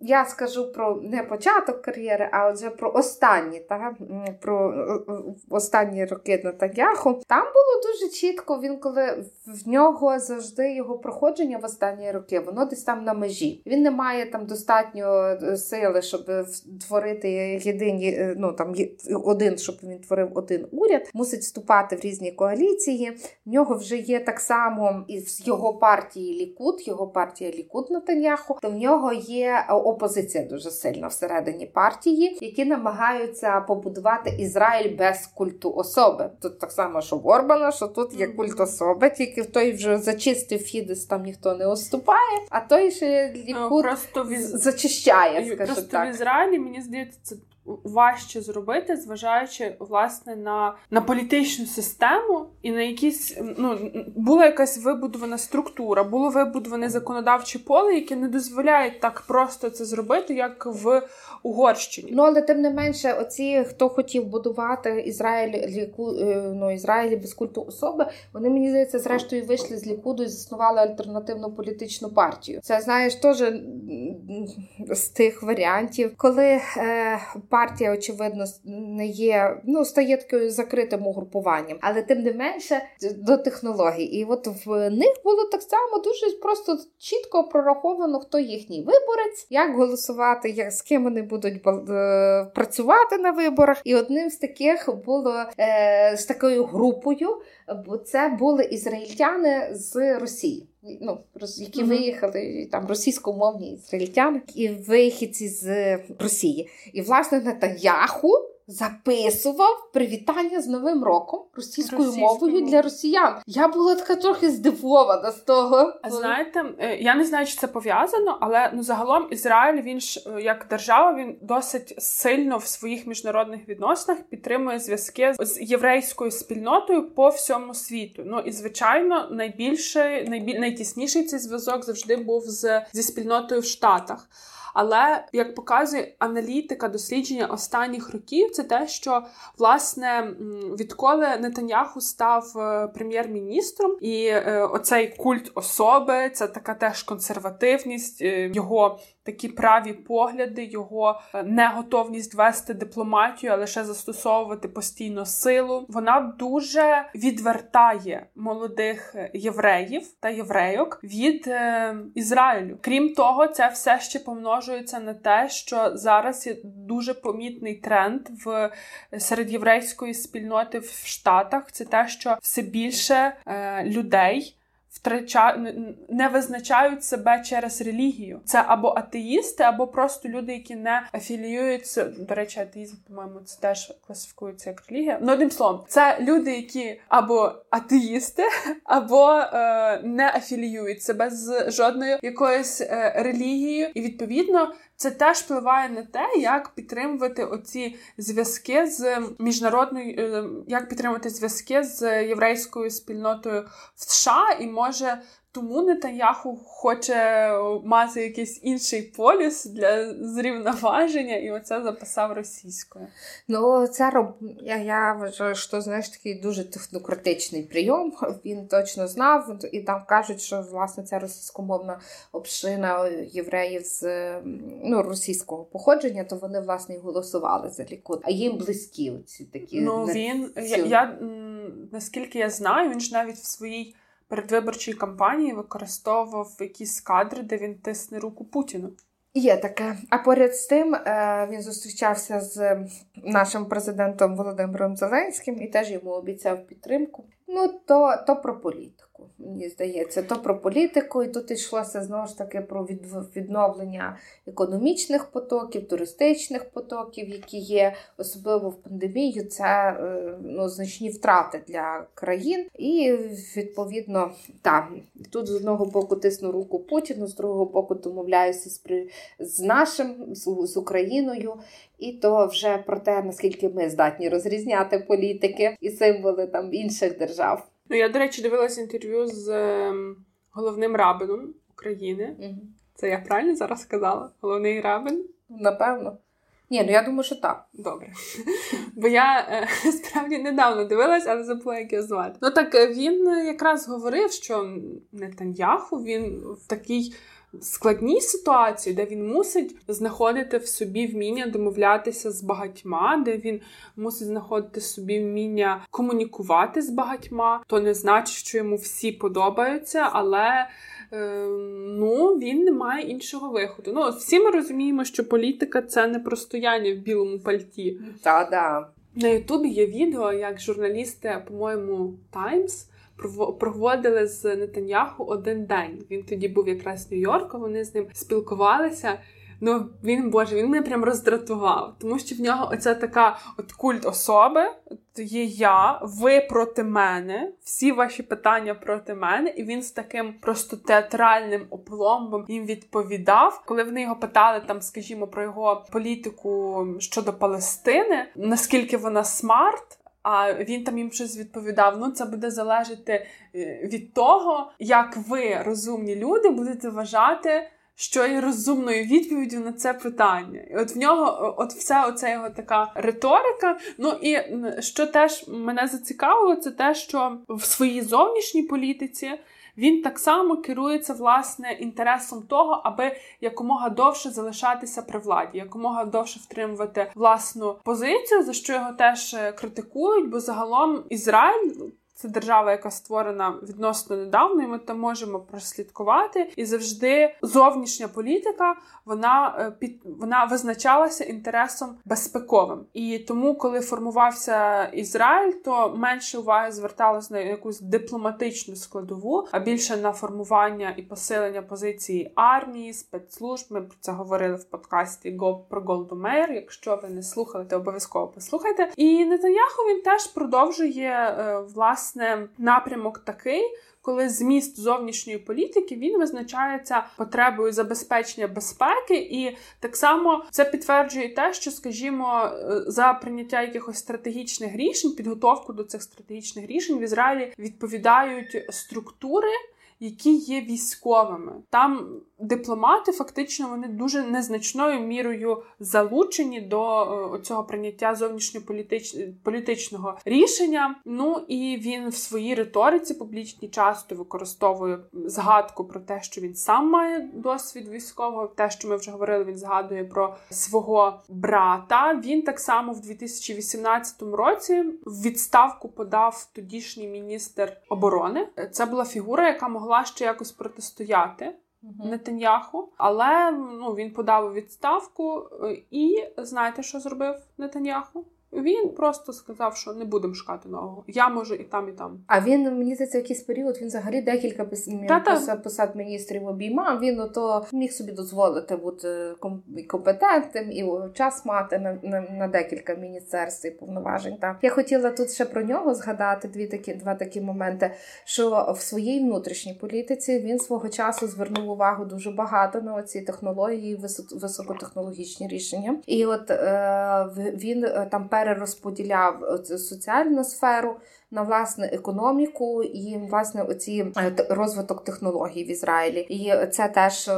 я скажу про не початок кар'єри, а вже про останні та, про е, останні роки на Натаньяху. Там було дуже чітко. Він коли в нього завжди його проходження в останні роки, воно десь там на межі. Він не має там достатньо е, сили, щоб творити єдині, е, ну там один, щоб він творив один уряд. Мусить вступати в різні коаліції. В нього вже є так само із його партії Лікут, його партія Лікут Натаньяху. Нетаньяху, то в нього є е, опозиція дуже сильна всередині партії, які намагаються побудувати Ізраїль без культу особи. Тут так само, що в Орбана, що тут є культ особи, тільки в той вже зачистив Фідес, там ніхто не уступає, а той ще Лікут просто в... зачищає. скажу
Просто
так.
в Ізраїлі мені здається, це важче зробити, зважаючи власне на на політичну систему і на якісь ну була якась вибудована структура, було вибудоване законодавче поле, яке не дозволяє так просто це зробити, як в Угорщині.
Ну але тим не менше, оці хто хотів будувати Ізраїль е, ну, Ізраїлі без культу особи, вони мені здається, зрештою вийшли з лікуду і заснували альтернативну політичну партію. Це знаєш теж з тих варіантів, коли е, партія, очевидно, не є, ну стає такою закритим угрупуванням, але тим не менше до технологій. І от в них було так само дуже просто чітко прораховано, хто їхній виборець, як голосувати, як з ким вони будуть е, працювати на виборах. І одним з таких було е, з такою групою, це були ізраїльтяни з Росії ну, які mm-hmm. виїхали там російськомовні ізраїльтяни і вихідці з Росії. І власне Нетаньяху записував привітання з Новим роком російською, російською мовою для росіян. Я була така трохи здивована з того.
А знаєте, е, я не знаю, чи це пов'язано, але ну загалом Ізраїль він ж е, як держава він досить сильно в своїх міжнародних відносинах підтримує зв'язки з єврейською спільнотою по всьому світу. Ну і звичайно, найбільший, найбіль, найтісніший цей зв'язок завжди був з зі спільнотою в Штатах. Але як показує аналітика дослідження останніх років, це те, що власне відколи Нетаньяху став е, прем'єр-міністром, і е, оцей культ особи, це така теж консервативність, е, його такі праві погляди, його неготовність вести дипломатію, а лише застосовувати постійно силу. Вона дуже відвертає молодих євреїв та єврейок від Ізраїлю. Крім того, це все ще помножується на те, що зараз є дуже помітний тренд в серед єврейської спільноти в Штатах. Це те, що все більше е, людей втрачають не визначають себе через релігію. Це або атеїсти, або просто люди, які не афіліюються. До речі, атеїзм, по-моєму, це теж класифікується як релігія. Ну, одним словом, це люди, які або атеїсти, або е, не афіліюють себе з жодною якоюсь е, релігією, і відповідно це теж впливає на те, як підтримувати оці зв'язки з міжнародною, е, як підтримувати зв'язки з єврейською спільнотою в США, і може тому Нетаньяху хоче мати якийсь інший поліс для зрівноваження, і оце записав російською.
Ну, це роб... я, я вважаю, що знаєш такий дуже технократичний прийом. Він точно знав, і там кажуть, що власне ця російськомовна община євреїв з ну, російського походження, то вони власне і голосували за лікут. А їм близькі ці такі.
Ну він я, я наскільки я знаю, він ж навіть в своїй передвиборчій кампанії використовував якісь кадри, де він тисне руку Путіну.
Є таке. А поряд з тим е, він зустрічався з нашим президентом Володимиром Зеленським і теж йому обіцяв підтримку. Ну то, то про політику мені здається, то про політику, і тут йшлося знову ж таки про відновлення економічних потоків, туристичних потоків, які є, особливо в пандемію, це е, ну, значні втрати для країн. І відповідно, так, тут з одного боку тисну руку Путіну, з другого боку домовляюся з, з нашим, з Україною. І то вже про те, наскільки ми здатні розрізняти політики і символи там інших держав.
Ну, я, до речі, дивилася інтерв'ю з ем, головним рабином України. Угу. Це я правильно зараз сказала? Головний рабин?
Напевно. Ні, ну я думаю, що так.
Добре. Бо я е, справді недавно дивилась, але забула, як його звати. Ну так е, він якраз говорив, що Нетаньяху він в такій складній ситуації, де він мусить знаходити в собі вміння домовлятися з багатьма, де він мусить знаходити в собі вміння комунікувати з багатьма, то не значить, що йому всі подобаються, але. Е, ну, він не має іншого виходу. Ну, всі ми розуміємо, що політика це не простояння в білому пальті.
Та-да.
На Ютубі є відео, як журналісти, по-моєму, Times проводили з Нетаньяху один день. Він тоді був якраз в Нью-Йорку, вони з ним спілкувалися. Ну він боже, він мене прям роздратував, тому що в нього оця така от культ особи. Є я, ви проти мене, всі ваші питання проти мене, і він з таким просто театральним опломбом їм відповідав. Коли вони його питали, там, скажімо, про його політику щодо Палестини, наскільки вона смарт. А він там їм щось відповідав: ну це буде залежати е, від того, як ви, розумні люди, будете вважати, що є розумною відповіддю на це питання. І от в нього, от все оце його така риторика. Ну і що теж мене зацікавило, це те, що в своїй зовнішній політиці він так само керується власне інтересом того, аби якомога довше залишатися при владі, якомога довше втримувати власну позицію, за що його теж е, критикують, бо загалом Ізраїль це держава, яка створена відносно недавно, і ми там можемо прослідкувати. І завжди зовнішня політика вона е, під вона визначалася інтересом безпековим. І тому, коли формувався Ізраїль, то менше уваги зверталось на якусь дипломатичну складову, а більше на формування і посилення позиції армії, спецслужб. Ми про це говорили в подкасті про Голду Мейер. Якщо ви не слухали, то обов'язково послухайте. І Нетаньяху він теж продовжує е, власне власне напрямок такий. Коли зміст зовнішньої політики він визначається потребою забезпечення безпеки, і так само це підтверджує те, що, скажімо, е, за прийняття якихось стратегічних рішень, підготовку до цих стратегічних рішень в Ізраїлі відповідають структури, які є військовими. Там дипломати фактично вони дуже незначною мірою залучені до е, цього прийняття зовнішньополітичного рішення. Ну і він в своїй риториці публічній часто використовує згадку про те, що він сам має досвід військового. Те, що ми вже говорили, він згадує про свого брата. Він так само в 2018 році в відставку подав тодішній міністр оборони. Це була фігура, яка могла ще якось протистояти. Нетаньяху, але ну він подав відставку, е, і знаєте, що зробив Нетаньяху? Він просто сказав, що не будемо шукати нового. Я можу і там, і там.
А він мені здається, якийсь період він взагалі декілька посад, посад міністрів обіймав. Він ото міг собі дозволити бути компетентним і час мати на, на, на декілька міністерств і повноважень. Так я хотіла тут ще про нього згадати дві такі два такі моменти. Що в своїй внутрішній політиці він свого часу звернув увагу дуже багато на ці технології, високотехнологічні рішення. І от е, він е, там перерозподіляв е, соціальну сферу на власне економіку і власне оці е, розвиток технологій в Ізраїлі. І це теж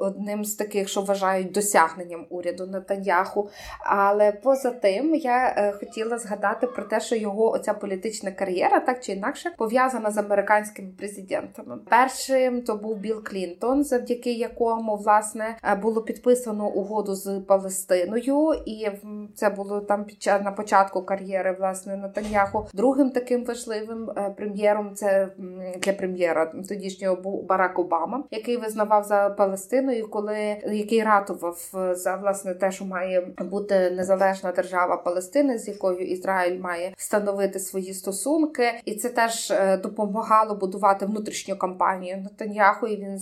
одним з таких, що вважають досягненням уряду Натаньяху. Але поза тим я е, хотіла згадати про те, що його оця політична кар'єра так чи інакше пов'язана з американськими президентами. Першим то був Білл Клінтон, завдяки якому власне е, було підписано угоду з Палестиною, і це було там під на початку кар'єри власне Натаньяху. Другим таким таким важливим е, прем'єром це для прем'єра тодішнього був Барак Обама, який визнавав за Палестиною, коли який ратував е, за власне те, що має бути незалежна держава Палестини, з якою Ізраїль має встановити свої стосунки, і це теж е, допомагало будувати внутрішню кампанію Натаньяху. і Він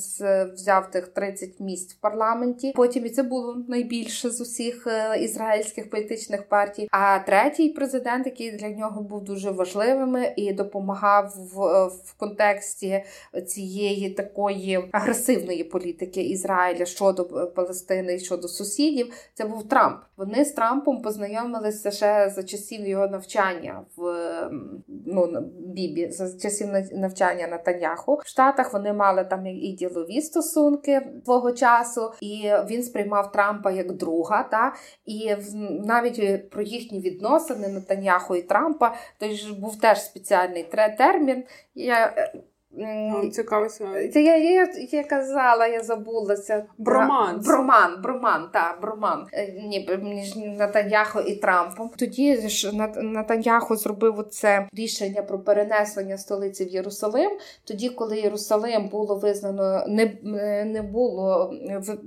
взяв тих 30 місць в парламенті. Потім і це було найбільше з усіх ізраїльських політичних партій. А третій президент, який для нього був дуже важливий важливими і допомагав в, в контексті цієї такої агресивної політики Ізраїля щодо Палестини і щодо сусідів. Це був Трамп. Вони з Трампом познайомилися ще за часів його навчання в ну Бібі, за часів навчання на Таняху. В Штатах вони мали там і ділові стосунки свого часу, і він сприймав Трампа як друга. Та і навіть про їхні відносини Натаняху і Трампа той ж був теж спеціальний термін. Я
Цікаво.
Це я, я я, казала, я забулася.
Броман.
Броман, броман, так, броман. Е, ні, між Натаньяхо і Трампом. Тоді ж Натаньяхо зробив це рішення про перенесення столиці в Єрусалим. Тоді, коли Єрусалим було визнано, не не було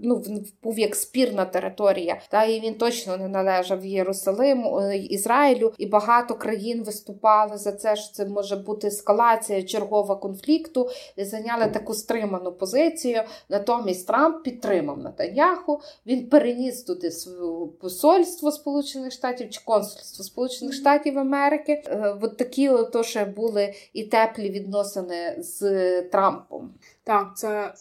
ну, був як спірна територія, та і він точно не належав Єрусалиму, е, Ізраїлю, і багато країн виступали за це, що це може бути ескалація, чергова конфлікт конфлікту зайняли таку стриману позицію. Натомість Трамп підтримав Натаньяху. Він переніс туди своє посольство Сполучених Штатів чи консульство Сполучених Штатів Америки. Е, от такі то ще були і теплі відносини з Трампом.
Так, це.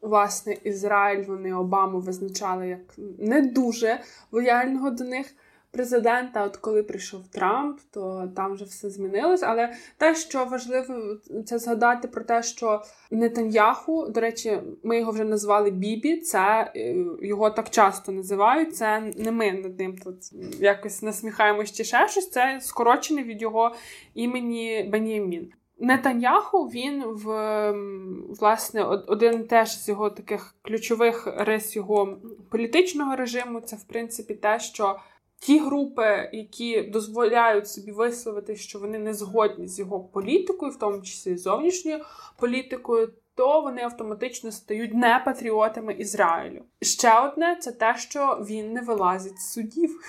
Власне, Ізраїль вони Обаму визначали як не дуже лояльного до них президента. От коли прийшов Трамп, то там вже все змінилось. Але те, що важливо, це згадати про те, що Нетаньяху, до речі, ми його вже назвали Бібі. Це е, його так часто називають. Це не ми над ним тут якось насміхаємось чи ще щось. Це скорочене від його імені Беніамін. Нетаньяху він в власне один теж з його таких ключових рис його політичного режиму. Це в принципі те, що ті групи, які дозволяють собі висловити, що вони не згодні з його політикою, в тому числі зовнішньою політикою, то вони автоматично стають не патріотами Ізраїлю. Ще одне це те, що він не вилазить з судів.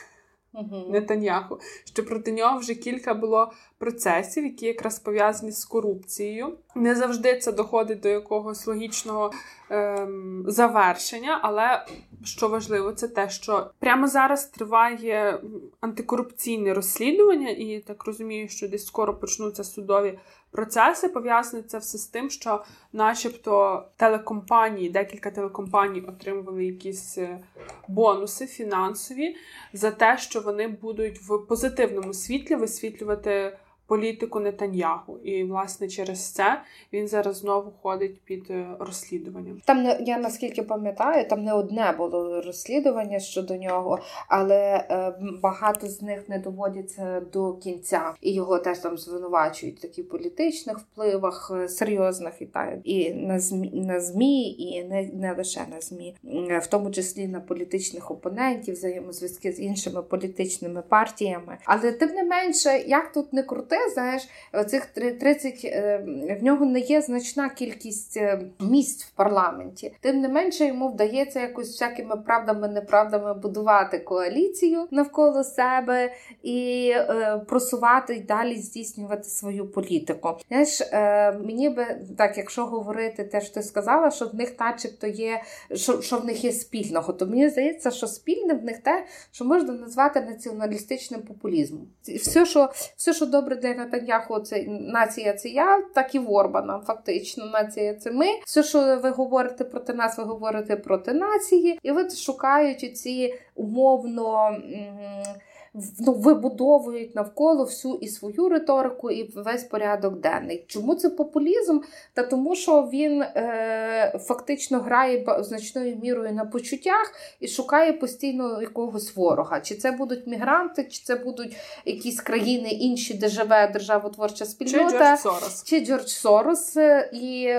Uh-huh. Нетаньяху, що проти нього вже кілька було процесів, які якраз пов'язані з корупцією. Не завжди це доходить до якогось логічного ем, завершення, але що важливо, це те, що прямо зараз триває антикорупційне розслідування, і так розумію, що десь скоро почнуться судові процеси. Пов'язане це все з тим, що, начебто, телекомпанії, декілька телекомпаній отримували якісь е, бонуси фінансові за те, що вони будуть в позитивному світлі висвітлювати політику Нетаньягу. І, власне, через це він зараз знову ходить під е, розслідуванням.
Там не я наскільки пам'ятаю, там не одне було розслідування щодо нього, але е, багато з них не доводяться до кінця, і його теж там звинувачують в політичних впливах е, серйозних і так і на змі на змі, і не, не лише на змі, в тому числі на політичних опонентів, взаємозв'язки з іншими політичними партіями. Але тим не менше, як тут не крути, знаєш, цих 30, е, в нього не є значна кількість е, місць в парламенті. Тим не менше, йому вдається якось всякими правдами, неправдами будувати коаліцію навколо себе і е, просувати й далі здійснювати свою політику. Знаєш, мені би так, якщо говорити те, що ти сказала, що в них, начебто, є що, що в них є спільного, то мені здається, що спільне в них те, що можна назвати націоналістичним популізмом. Все, що все, що добре для Натаньяху, це нація це я, так і в Орбана. Фактично, нація це ми. Все, що ви говорите проти нас, ви говорите проти нації, і ви шукають ці умовно. М- ну, вибудовують навколо всю і свою риторику, і весь порядок денний. Чому це популізм? Та тому, що він е, фактично грає значною мірою на почуттях і шукає постійно якогось ворога. Чи це будуть мігранти, чи це будуть якісь країни інші, де живе державотворча спільнота,
чи Джордж Сорос.
Чи Джордж Сорос. І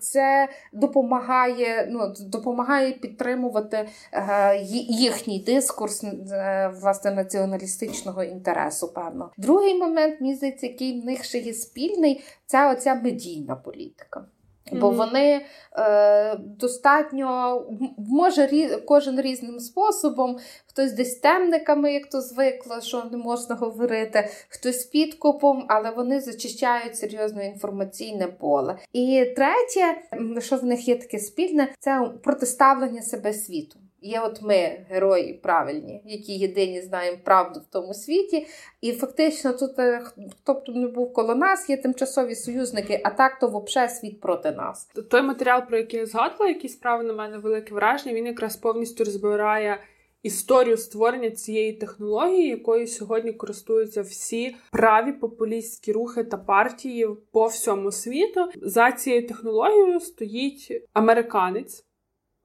це допомагає, ну, допомагає підтримувати е, їхній дискурс е, власне національний націоналістичного інтересу, певно. Другий момент, мені здається, який в них ще є спільний, це оця медійна політика. Бо вони е, достатньо може рі, кожен різним способом, хтось десь темниками, як то звикло, що не можна говорити, хтось підкупом, але вони зачищають серйозно інформаційне поле. І третє, що в них є таке спільне, це протиставлення себе світу. Є от ми, герої правильні, які єдині знаємо правду в тому світі. І фактично тут е, хто б не був коло нас, є тимчасові союзники, а так то взагалі світ проти нас.
Той матеріал, про який я згадувала, який справи на мене велике враження, він якраз повністю розбирає. Історію створення цієї технології, якою сьогодні користуються всі праві популістські рухи та партії по всьому світу. За цією технологією стоїть американець,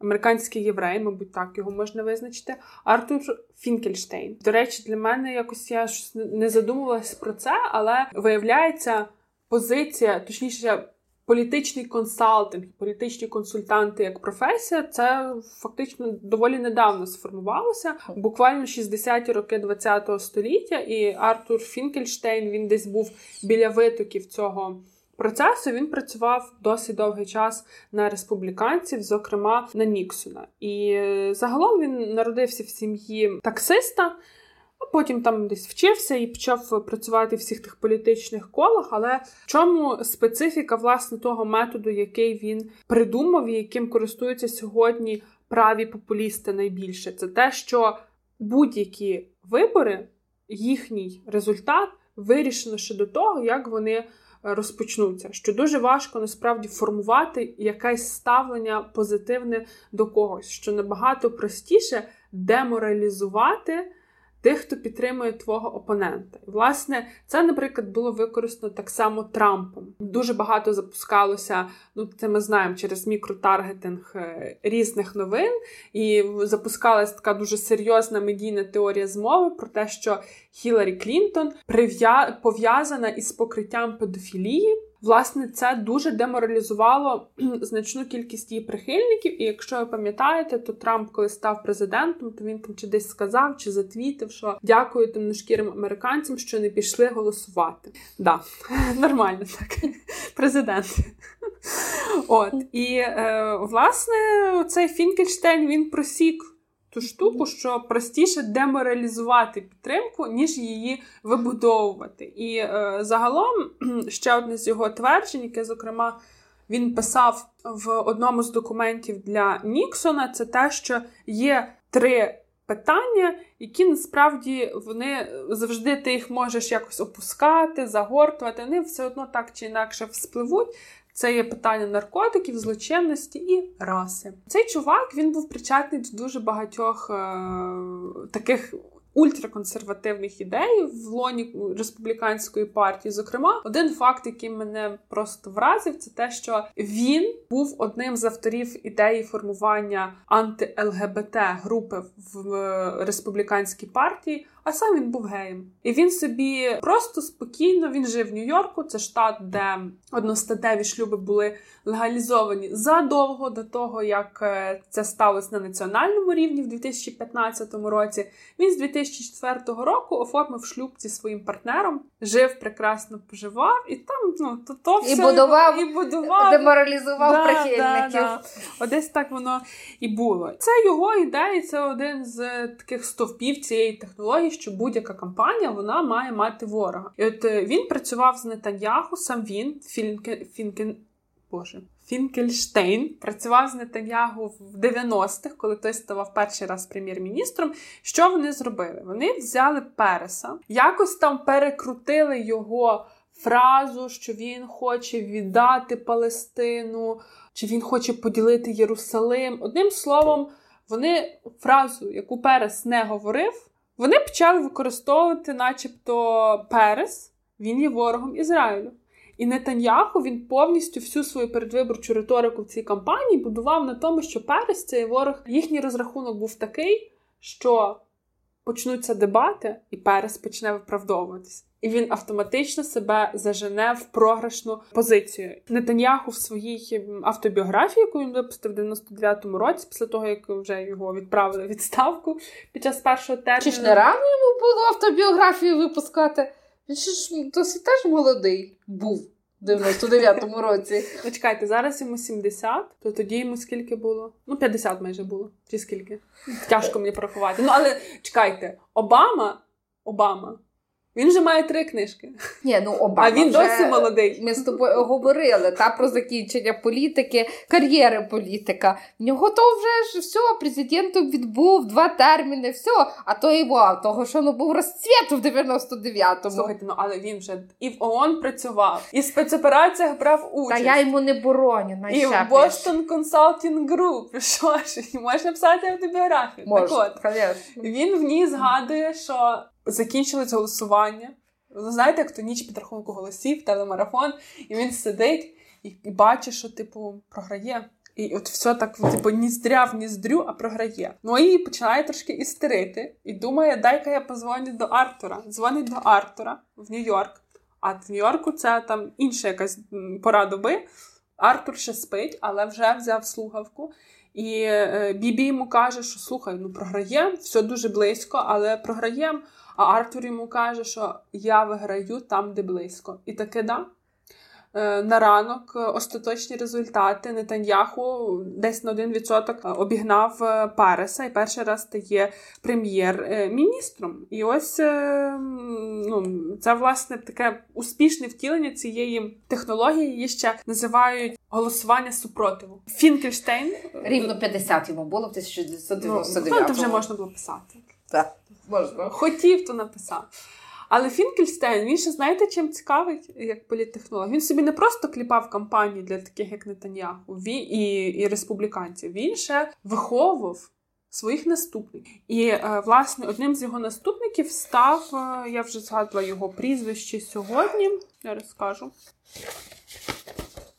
американський єврей, мабуть, так його можна визначити. Артур Фінкельштейн. До речі, для мене якось я щось не задумувалася про це, але виявляється позиція, точніше. Політичний консалтинг, політичні консультанти як професія, це фактично доволі недавно сформувалося. Буквально 60-ті роки ХХ століття, і Артур Фінкельштейн він десь був біля витоків цього процесу він працював досить довгий час на республіканців, зокрема на Ніксона. І е, загалом він народився в сім'ї таксиста. Потім там десь вчився і почав працювати в всіх тих політичних колах. Але в чому специфіка власне того методу, який він придумав і яким користуються сьогодні праві популісти найбільше, це те, що будь-які вибори, їхній результат вирішено ще до того, як вони розпочнуться. Що дуже важко насправді формувати якесь ставлення позитивне до когось, що набагато простіше деморалізувати тих, хто підтримує твого опонента. І, власне, це, наприклад, було використано так само Трампом. Дуже багато запускалося, ну це ми знаємо через мікротаргетинг е, різних новин, і запускалася така дуже серйозна медійна теорія змови про те, що Хіларі Клінтон пов'язана із покриттям педофілії. Власне, це дуже деморалізувало значну кількість її прихильників. І якщо ви пам'ятаєте, то Трамп, коли став президентом, то він там чи десь сказав, чи затвітив, що дякую темношкірим американцям, що не пішли голосувати. Да, нормально так. Президент. От і е, власне цей Фінкельштейн він просік ту штуку, що простіше деморалізувати підтримку, ніж її вибудовувати. І е, загалом ще одне з його тверджень, яке, зокрема, він писав в одному з документів для Ніксона, це те, що є три. Питання, які насправді вони завжди ти їх можеш якось опускати, загортувати, вони все одно так чи інакше вспливуть. Це є питання наркотиків, злочинності і раси. Цей чувак він був причетний до дуже багатьох е- таких ультраконсервативних ідей в лоні республіканської партії. Зокрема, один факт, який мене просто вразив, це те, що він був одним з авторів ідеї формування анти-ЛГБТ групи в е, республіканській партії. А сам він був геєм. І він собі просто спокійно він жив в Нью-Йорку. Це штат, де одностатеві шлюби були легалізовані задовго до того, як е, це сталося на національному рівні в 2015 році. Він з 2004 року оформив шлюб зі своїм партнером, жив прекрасно поживав, і там ну то, то все
і будував,
і будував
деморалізував
да,
прихильників.
Да, да. Одесь так воно і було. Це його ідея, це один з таких стовпів цієї технології, що будь-яка компанія вона має мати ворога. І от е, він працював з Нетаньяху, сам він Фінкен Фінкен. Боже, Фінкельштейн працював з Нетаньягу в 90-х, коли той ставав перший раз прем'єр-міністром. Що вони зробили? Вони взяли Переса, якось там перекрутили його фразу, що він хоче віддати Палестину, чи він хоче поділити Єрусалим. Одним словом, вони фразу, яку Перес не говорив, вони почали використовувати, начебто, Перес, він є ворогом Ізраїлю. І Нетаньяху він повністю всю свою передвиборчу риторику в цій кампанії будував на тому, що Перес цей ворог. Їхній розрахунок був такий, що почнуться дебати, і Перес почне виправдовуватись. І він автоматично себе зажене в програшну позицію. Нетаньяху в своїй автобіографії, яку він випустив в 99-му році, після того як вже його відправили в відставку під час першого терміну.
Чи ж не рано йому було автобіографію випускати? Він ж досить теж молодий був в 99-му році.
Ну, чекайте, зараз йому 70, то тоді йому скільки було? Ну, 50 майже було. Чи скільки? Тяжко мені порахувати. Ну, але чекайте, Обама, Обама. Він вже має три книжки.
Ні, ну Обама
А він
вже...
досі молодий.
Ми з тобою говорили та про закінчення політики, кар'єри політика. В нього то вже ж все, президентом відбув два терміни, все. А то і вау, того, що ну був розцвіт в 99-му.
Слухайте, ну але він вже і в ООН працював, і в спецопераціях брав участь.
Та я йому не бороню,
І в. Boston Consulting Group. Що ж, можна писати автобіографію. Так от,
конечно.
він в ній згадує, що закінчилось голосування. Ви знаєте, як то ніч підрахунку голосів, телемарафон, і він сидить і, і бачить, що типу програє. І от все так, типу, ніздря в ніздрю, а програє. Ну і починає трошки істерити і думає, дай-ка я позвоню до Артура. Дзвонить до Артура в Нью-Йорк. А в Нью-Йорку це там інша якась пора доби. Артур ще спить, але вже взяв слухавку. І е, Бібі йому каже, що слухай, ну програємо, все дуже близько, але програємо. А Артур йому каже, що я виграю там, де близько. І таке да. Е, На ранок е, остаточні результати Нетаньяху десь на 1% обігнав е, Пареса і перший раз стає прем'єр-міністром. І ось ну, це власне таке успішне втілення цієї технології. Її ще називають голосування супротиву. Фінкельштейн
Рівно 50 йому було в
ну,
1999
ну, то вже можна було писати.
Так, можна.
Хотів, то написав. Але Фінкельштейн, він ще знаєте, чим цікавий як політтехнолог? Він собі не просто кліпав кампанії для таких, як Нетаньяху, і, і республіканців. Він ще виховував своїх наступників. І, е, власне, одним з його наступників став, е, я вже згадувала його прізвище сьогодні, я розкажу.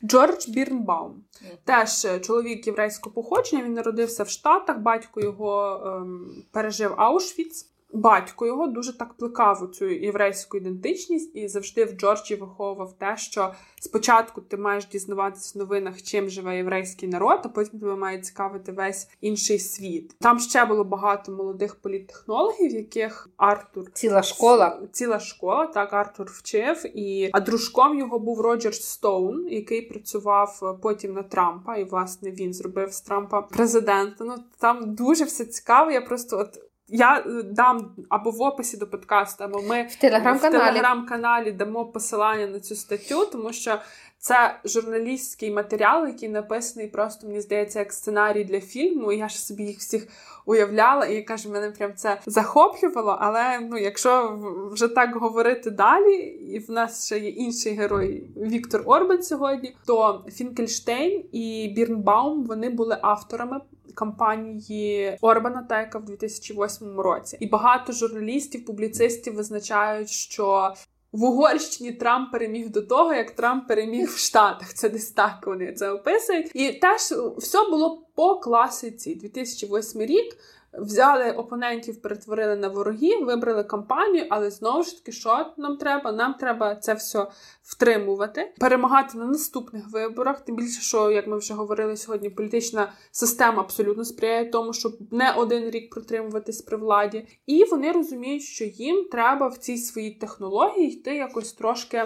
Джордж Бірнбаум. Теж е, чоловік єврейського походження. Він народився в Штатах, батько його ем, пережив Аушвіц. Батько його дуже так плекав у цю єврейську ідентичність і завжди в Джорджі виховував те, що спочатку ти маєш дізнаватися в новинах, чим живе єврейський народ, а потім тебе має цікавити весь інший світ. Там ще було багато молодих політтехнологів, яких Артур
Ціла школа.
ціла школа, так Артур вчив. І а дружком його був Роджер Стоун, який працював потім на Трампа, і власне він зробив з Трампа президента. Ну там дуже все цікаво. Я просто от. Я е, дам або в описі до подкасту, або ми
В телеграм-каналі.
в телеграм-каналі дамо посилання на цю статтю, тому що це журналістський матеріал, який написаний просто, мені здається, як сценарій для фільму. Я ж собі їх всіх уявляла, і каже, мене прям це захоплювало. Але ну, якщо вже так говорити далі, і в нас ще є інший герой Віктор Орбан сьогодні, то Фінкельштейн і Бірнбаум вони були авторами кампанії Орбана Тайка в 2008 році. І багато журналістів, публіцистів визначають, що в Угорщині Трамп переміг до того, як Трамп переміг в Штатах. Це десь так вони це описують. І теж все було по класиці. 2008 рік взяли опонентів, перетворили на ворогів, вибрали кампанію, але знову ж таки, що нам треба? Нам треба це все втримувати, перемагати на наступних виборах. Тим більше, що як ми вже говорили сьогодні, політична система абсолютно сприяє тому, щоб не один рік протримуватись при владі, і вони розуміють, що їм треба в цій своїй технології йти якось трошки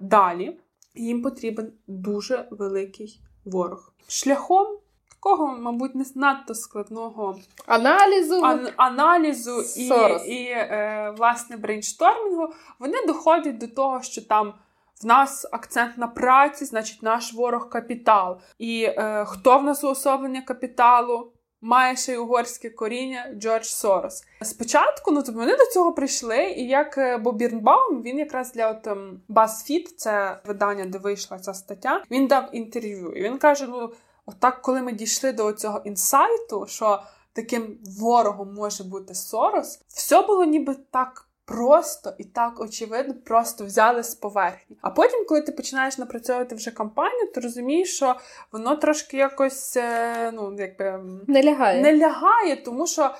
далі. Їм потрібен дуже великий ворог шляхом такого, мабуть, не надто складного
аналізу
ан- аналізу і, і е, власне брейнштормінгу, вони доходять до того, що там. В нас акцент на праці, значить, наш ворог капітал. І е, хто в нас уособлення капіталу? Має ще й угорське коріння Джордж Сорос. Спочатку ну тобто вони до цього прийшли, і як е, Бо Бірнбаум, він якраз для от ем, BuzzFeed, це видання, де вийшла ця стаття, він дав інтерв'ю. І він каже: ну. Отак, коли ми дійшли до цього інсайту, що таким ворогом може бути Сорос, все було ніби так просто і так очевидно, просто взяли з поверхні. А потім, коли ти починаєш напрацьовувати вже кампанію, ти розумієш, що воно трошки якось е, ну, якби
не лягає,
не лягає тому що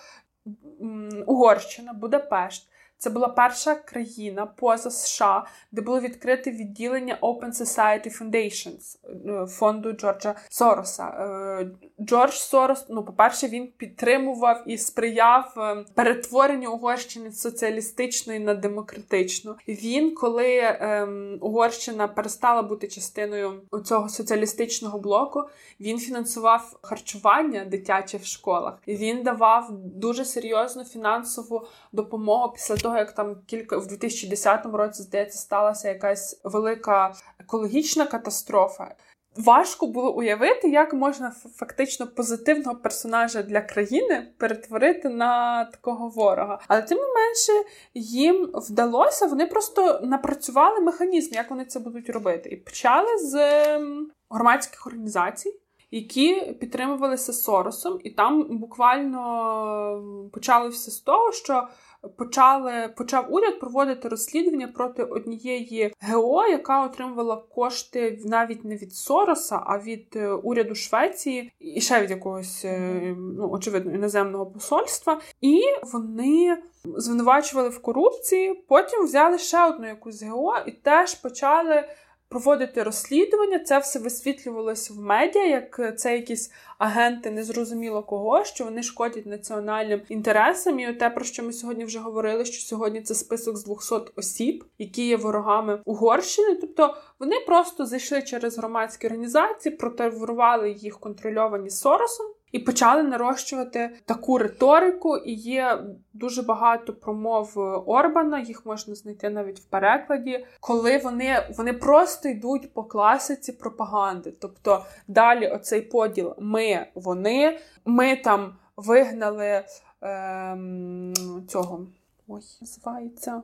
Угорщина, Будапешт. Це була перша країна поза США, де було відкрите відділення Open Society Foundations е, фонду Джорджа Сороса. Е, Джордж Сорос, ну, по-перше, він підтримував і сприяв е, перетворенню Угорщини з соціалістичної на демократичну. Він, коли ем, Угорщина перестала бути частиною цього соціалістичного блоку, він фінансував харчування дитяче в школах. Він давав дуже серйозну фінансову допомогу після того, як там кілька в 2010 році здається сталася якась велика екологічна катастрофа. Важко було уявити, як можна фактично позитивного персонажа для країни перетворити на такого ворога. Але тим не менше їм вдалося, вони просто напрацювали механізм, як вони це будуть робити, і почали з ем, громадських організацій які підтримувалися Соросом, і там буквально почали все з того, що почали почав уряд проводити розслідування проти однієї ГО, яка отримувала кошти навіть не від Сороса, а від е, уряду Швеції і ще від якогось е, ну очевидно іноземного посольства. І вони звинувачували в корупції. Потім взяли ще одну якусь ГО і теж почали проводити розслідування. Це все висвітлювалося в медіа, як це якісь агенти незрозуміло кого, що вони шкодять національним інтересам. І те, про що ми сьогодні вже говорили, що сьогодні це список з 200 осіб, які є ворогами Угорщини. Тобто вони просто зайшли через громадські організації, протерворували їх контрольовані Соросом. І почали нарощувати таку риторику, і є дуже багато промов Орбана, їх можна знайти навіть в перекладі, коли вони вони просто йдуть по класиці пропаганди. Тобто далі оцей поділ ми, вони, ми там вигнали ем, цього. Ой, називається.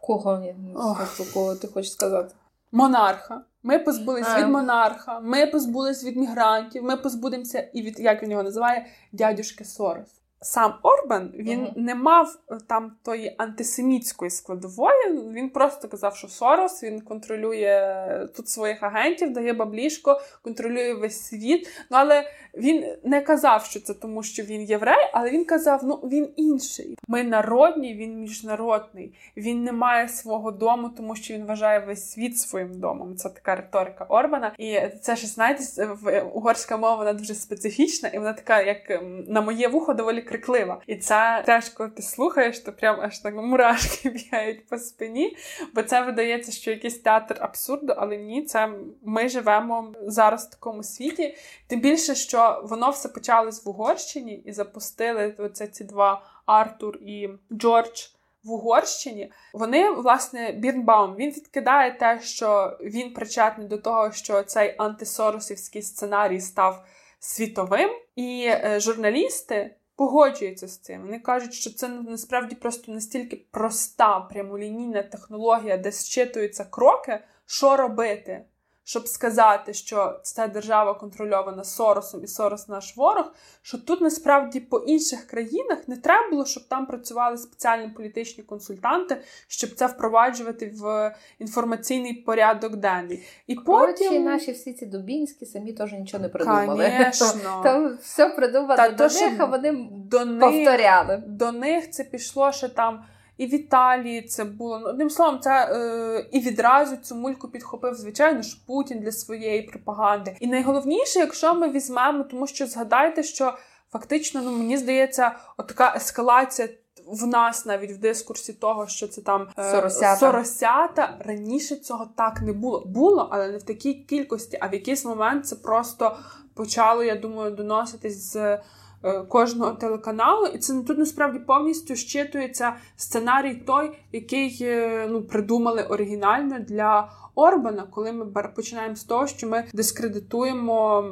Кого я не знаю, кого ти хочеш сказати?
Монарха. Ми позбулись а. від монарха, ми позбулись від мігрантів, ми позбудемося і від як він його називає дядюшки Сорос сам Орбан він uh-huh. не мав е, там тої антисемітської складової. Він просто казав, що Сорос він контролює тут своїх агентів, дає баблішко, контролює весь світ. Ну але він не казав, що це тому, що він єврей, але він казав: ну він інший. Ми народні, він міжнародний. Він не має свого дому, тому що він вважає весь світ своїм домом. Це така риторика Орбана. І це ж знаєте, угорська мова вона дуже специфічна, і вона така, як на моє вухо, доволі криклива. І це теж, коли ти слухаєш, то прям аж так мурашки бігають по спині. Бо це видається, що якийсь театр абсурду, але ні, це ми живемо зараз в такому світі. Тим більше, що воно все почалось в Угорщині і запустили оце ці два Артур і Джордж. В Угорщині вони, власне, Бірнбаум він відкидає те, що він причетний до того, що цей антисоросівський сценарій став світовим, і е, журналісти погоджуються з цим. Вони кажуть, що це насправді просто настільки проста прямолінійна технологія, де зчитуються кроки, що робити, щоб сказати, що ця держава контрольована Соросом і Сорос наш ворог, що тут насправді по інших країнах не треба було, щоб там працювали спеціальні політичні консультанти, щоб це впроваджувати в інформаційний порядок денний. І потім
наші всі ці дубінські самі теж нічого не придумали.
Конечно.
Там все придумано
Та
до них, а вони
до них,
повторяли.
до них це пішло ще там. І в Італії це було ну, одним словом, це е, і відразу цю мульку підхопив, звичайно ж, Путін для своєї пропаганди. І найголовніше, якщо ми візьмемо, тому що згадайте, що фактично, ну мені здається, отака ескалація в нас навіть в дискурсі того, що це там е,
Соросята.
соросята. Раніше цього так не було. Було, але не в такій кількості. А в якийсь момент це просто почало, я думаю, доноситись з. Е, Кожного телеканалу, і це тут насправді повністю щитується сценарій той, який е, ну придумали оригінально для Орбана, коли ми починаємо з того, що ми дискредитуємо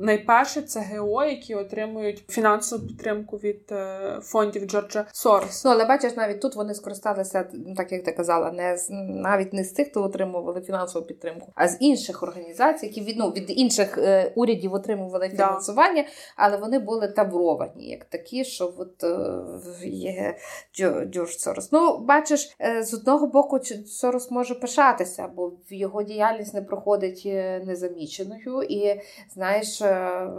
найперше це ГО, які отримують фінансову підтримку від е, фондів Джорджа Сороса.
Ну, але бачиш, навіть тут вони скористалися, ну, так як ти казала, не з навіть не з тих, хто отримували фінансову підтримку, а з інших організацій, які від, ну, від інших е, урядів отримували
Да.
фінансування, але вони були тавровані як такі, що от е, є Джо, Джордж Сорос. Ну, бачиш, е, з одного боку, Сорос може пишатися, бо його діяльність не проходить е, незаміченою, і знаєш, е,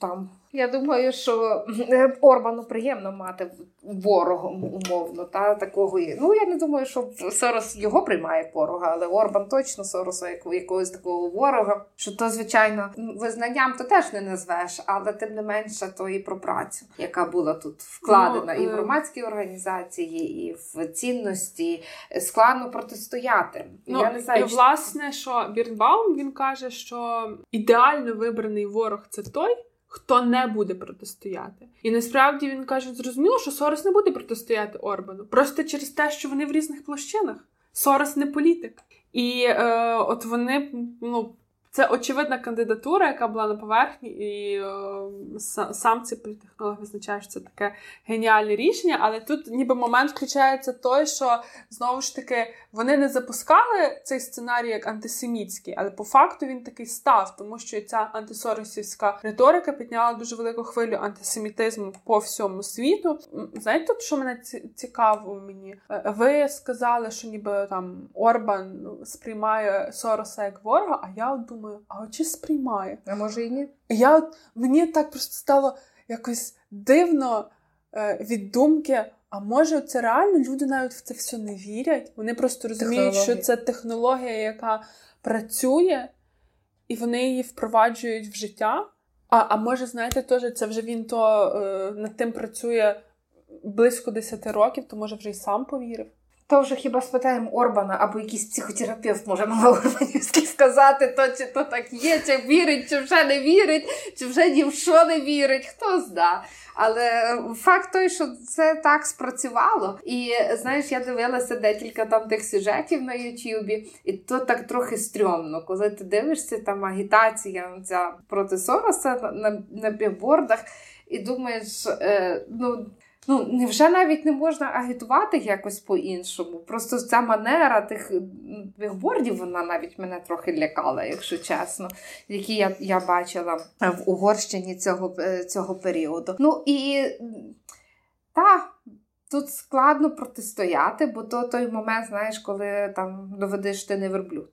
там. Я думаю, що е, Орбану приємно мати ворогом умовно, та такого є. Ну я не думаю, що Сорос його приймає як ворога, але Орбан точно Сороса як якогось такого ворога. Що то, звичайно, визнанням то теж не назвеш, але тим не менше, то і про працю, яка була тут вкладена
Ну,
і в
е,
громадські організації, і в цінності складно протистояти.
Ну,
я не знаю,
і
чи-
власне, що Бірнбаум він каже, що ідеально вибраний ворог це той, хто не буде протистояти. І насправді він каже, зрозуміло, що Сорос не буде протистояти Орбану. Просто через те, що вони в різних площинах. Сорос не політик. І е, от вони, ну. Це очевидна кандидатура, яка була на поверхні, і е, са- сам цей політехнолог визначає, що це таке геніальне рішення. Але тут ніби момент включається той, що знову ж таки вони не запускали цей сценарій як антисемітський, але по факту він такий став, тому що ця антисоросівська риторика підняла дуже велику хвилю антисемітизму по всьому світу. Знаєте, тут, що мене цікаво мені? Е, Ви сказали, що ніби там Орбан сприймає Сороса як ворога, а я от думаю, а чи сприймає?
а може і ні?
Я от мені так просто стало якось дивно е, від думки. А може, це реально люди навіть в це все не вірять? Вони просто розуміють, що це технологія, яка працює, і вони її впроваджують в життя. А, а може, знаєте, теж це вже він то е, над тим працює близько 10 років, то може вже й сам повірив.
То вже хіба спитаємо Орбана або якийсь психотерапевт може на Орбанівський сказати, то чи то так є, чи вірить, чи вже не вірить, чи вже ні в що не вірить, хто зна. Але факт той, що це так спрацювало. І знаєш, я дивилася декілька там тих сюжетів на Ютубі, і то так трохи стрьомно, коли ти дивишся там агітація ця проти Сороса на, на, на бігбордах, і думаєш, е, ну. Ну, невже навіть не можна агітувати якось по-іншому? Просто ця манера тих бігбордів, вона навіть мене трохи лякала, якщо чесно, які я, я бачила в Угорщині цього, е, цього періоду. Ну і та. Тут складно протистояти, бо то той момент, знаєш, коли там доведеш ти не верблюд.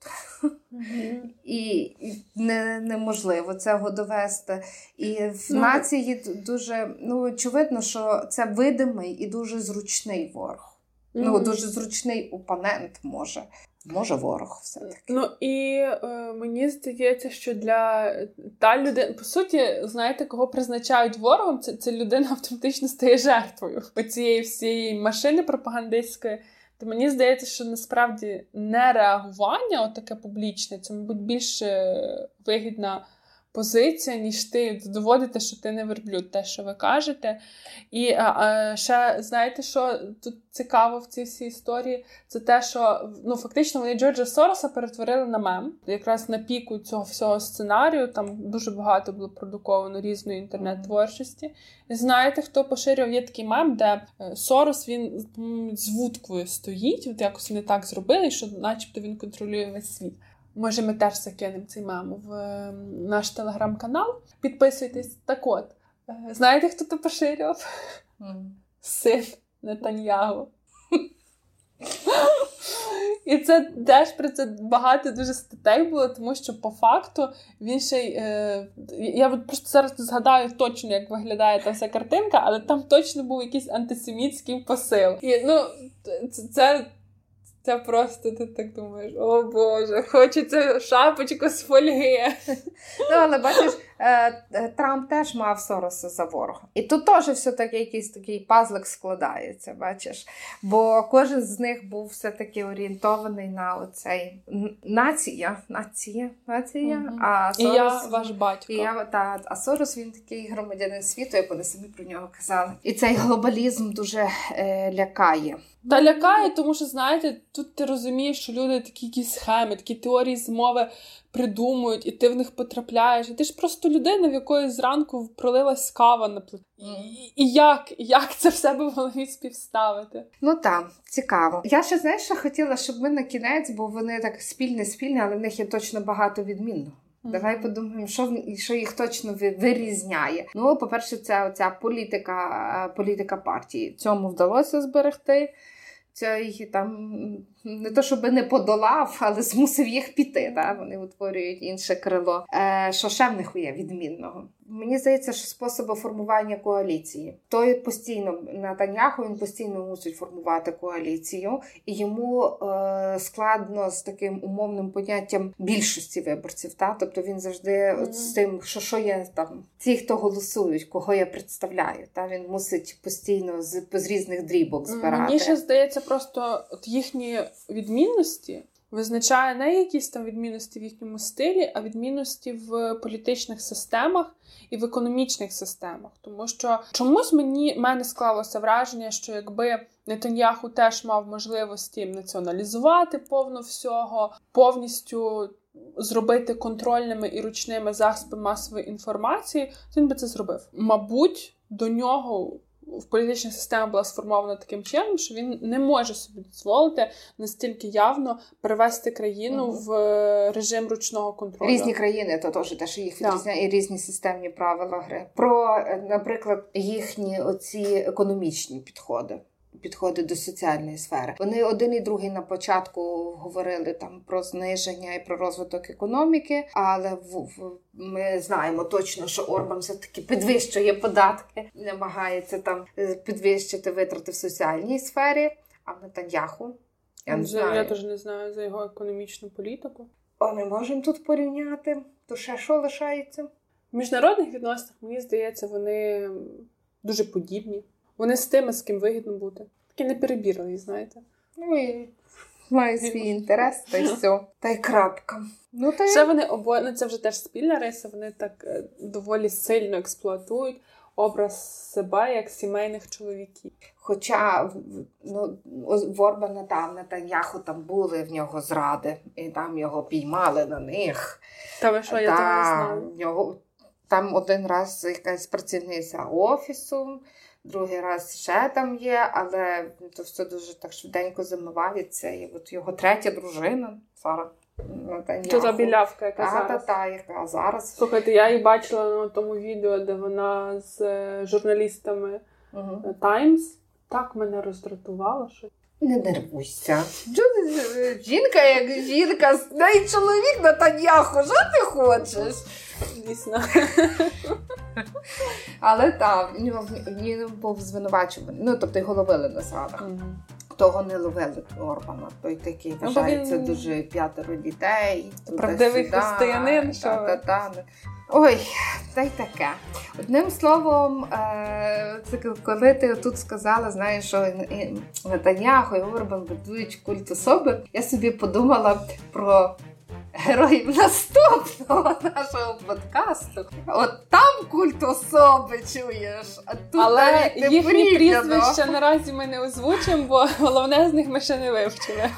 І, і не, неможливо цього довести. І в
Ну,
нації дуже ну, очевидно, що це видимий і дуже зручний ворог. Ну, дуже зручний опонент може. Може, ворог все-таки.
Ну і е, мені здається, що для та людина, по суті, знаєте, кого призначають ворогом, це, це людина автоматично стає жертвою цієї всієї машини пропагандистської. То мені здається, що насправді не реагування, отаке публічне, це, мабуть, більш е, вигідна позиція, ніж ти доводити, що ти не верблюд, те, що ви кажете. І а, ще знаєте, що тут цікаво в цій всій історії? Це те, що ну фактично вони Джорджа Сороса перетворили на мем. Якраз на піку цього всього сценарію там дуже багато було продуковано різної інтернет-творчості. І знаєте, хто поширював є такий мем, де е, Сорос він з вудкою стоїть, от якось вони так зробили, що начебто він контролює весь світ. Може, ми теж закинемо цей мем в ем, наш телеграм-канал. Підписуйтесь. Так от, е, знаєте, хто то поширював? Mm. Син Нетаньягу. І це теж про це багато дуже статей було, тому що по факту він ще й. Е, я просто зараз згадаю точно, як виглядає та вся картинка, але там точно був якийсь антисемітський посил. І ну, це, це це просто ти так думаєш, о Боже, хочеться шапочку з фольги.
Ну, але бачиш, е, е, Трамп теж мав Сороса за ворога. І тут теж все-таки якийсь такий пазлик складається, бачиш. Бо кожен з них був все-таки орієнтований на оцей нація. Нація, нація.
Угу. А Сорос, і я ваш батько.
І я, та, А Сорос він такий громадянин світу, як вони самі про нього казали. І цей глобалізм дуже е, лякає.
Та лякає, тому що, знаєте, тут ти розумієш, що люди такі якісь схеми, такі теорії змови придумують, і ти в них потрапляєш. І ти ж просто людина, в якої зранку пролилась кава на плиті. І, і як як це в себе в голові співставити?
Ну так, цікаво. Я ще знаєш, що хотіла, щоб ми на кінець, бо вони так спільне, спільне, але в них є точно багато відмінного. Mm-hmm. Давай подумаємо, що що їх точно вирізняє. Ну, по-перше, це оця політика політика партії. Цьому вдалося зберегти цей там не то, щоб не подолав, але змусив їх піти. Да? Вони утворюють інше крило. Е, Що ще в них є відмінного? Мені здається, що способи формування коаліції. Той постійно Натаняху він постійно мусить формувати коаліцію, і йому е, складно з таким умовним поняттям більшості виборців. Та? Тобто він завжди mm-hmm. з тим, що що є там, ті, хто голосують, кого я представляю. Та він мусить постійно з, з різних дрібок збирати.
Мені ще здається, просто от їхні відмінності визначає не якісь там відмінності в їхньому стилі, а відмінності в політичних системах і в економічних системах. Тому що чомусь мені мене склалося враження, що якби Нетаньяху теж мав можливості націоналізувати повно всього, повністю. Зробити контрольними і ручними засобами масової інформації, він би це зробив. Мабуть, до нього політична система була сформована таким чином, що він не може собі дозволити настільки явно перевести країну угу. в режим ручного контролю.
Різні країни, то теж те, що їх відрізняє і різні системні правила гри. Про, наприклад, їхні оці економічні підходи підходи до соціальної сфери. Вони один і другий на початку говорили там про зниження і про розвиток економіки, але в, в ми знаємо точно, що Орбан все таки підвищує податки, намагається там е, підвищити витрати в соціальній сфері. А Нетаньяху
я не знаю. Я теж не знаю за його економічну політику.
О, ми можемо тут порівняти. То ще що лишається?
В міжнародних відносинах, мені здається, вони дуже подібні. Вони з тими, з ким вигідно бути. Такі не перебірливі, знаєте.
Ну і має свій інтерес, та й все. Та й крапка.
Ну, та Ще вони обоє, ну це вже теж спільна риса, вони так е, доволі сильно експлуатують образ себе як сімейних чоловіків.
Хоча ну, в Орбана там Нетаньяху там були в нього зради, і там його піймали на них.
Та ви що, я Та, не знаю.
Нього, Там один раз якась працівниця офісу другий раз ще там є, але то все дуже так швиденько замивається. І от його третя дружина Сара.
То та білявка, яка
та,
зараз.
Та, та, яка зараз.
Слухайте, я її бачила на тому відео, де вона з е, журналістами угу. Times. Так мене роздратувало, що.
Не нервуйся. Жінка, як жінка, дай чоловік на Таньяху, що ти хочеш?
Дійсно.
Але так, він був звинувачуваний. Ну, тобто його ловили на садах. Того не ловили Орбана. Той такий ну, вважається він... дуже п'ятеро дітей.
Правдивий християнин.
Та, та, та. Ой, та й таке. Одним словом, е, коли ти тут сказала, знаєш, що Натаняху і Орбан будують культ особи, я собі подумала про героїв наступного нашого подкасту. От там культ особи чуєш. а тут
Але їхні прізвища наразі ми не озвучимо, бо головне з них ми ще не вивчили.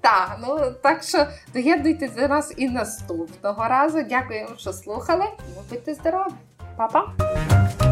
Так, ну так що доєднуйтесь до нас і наступного разу. Дякуємо, що слухали. Будьте здорові, Па-па!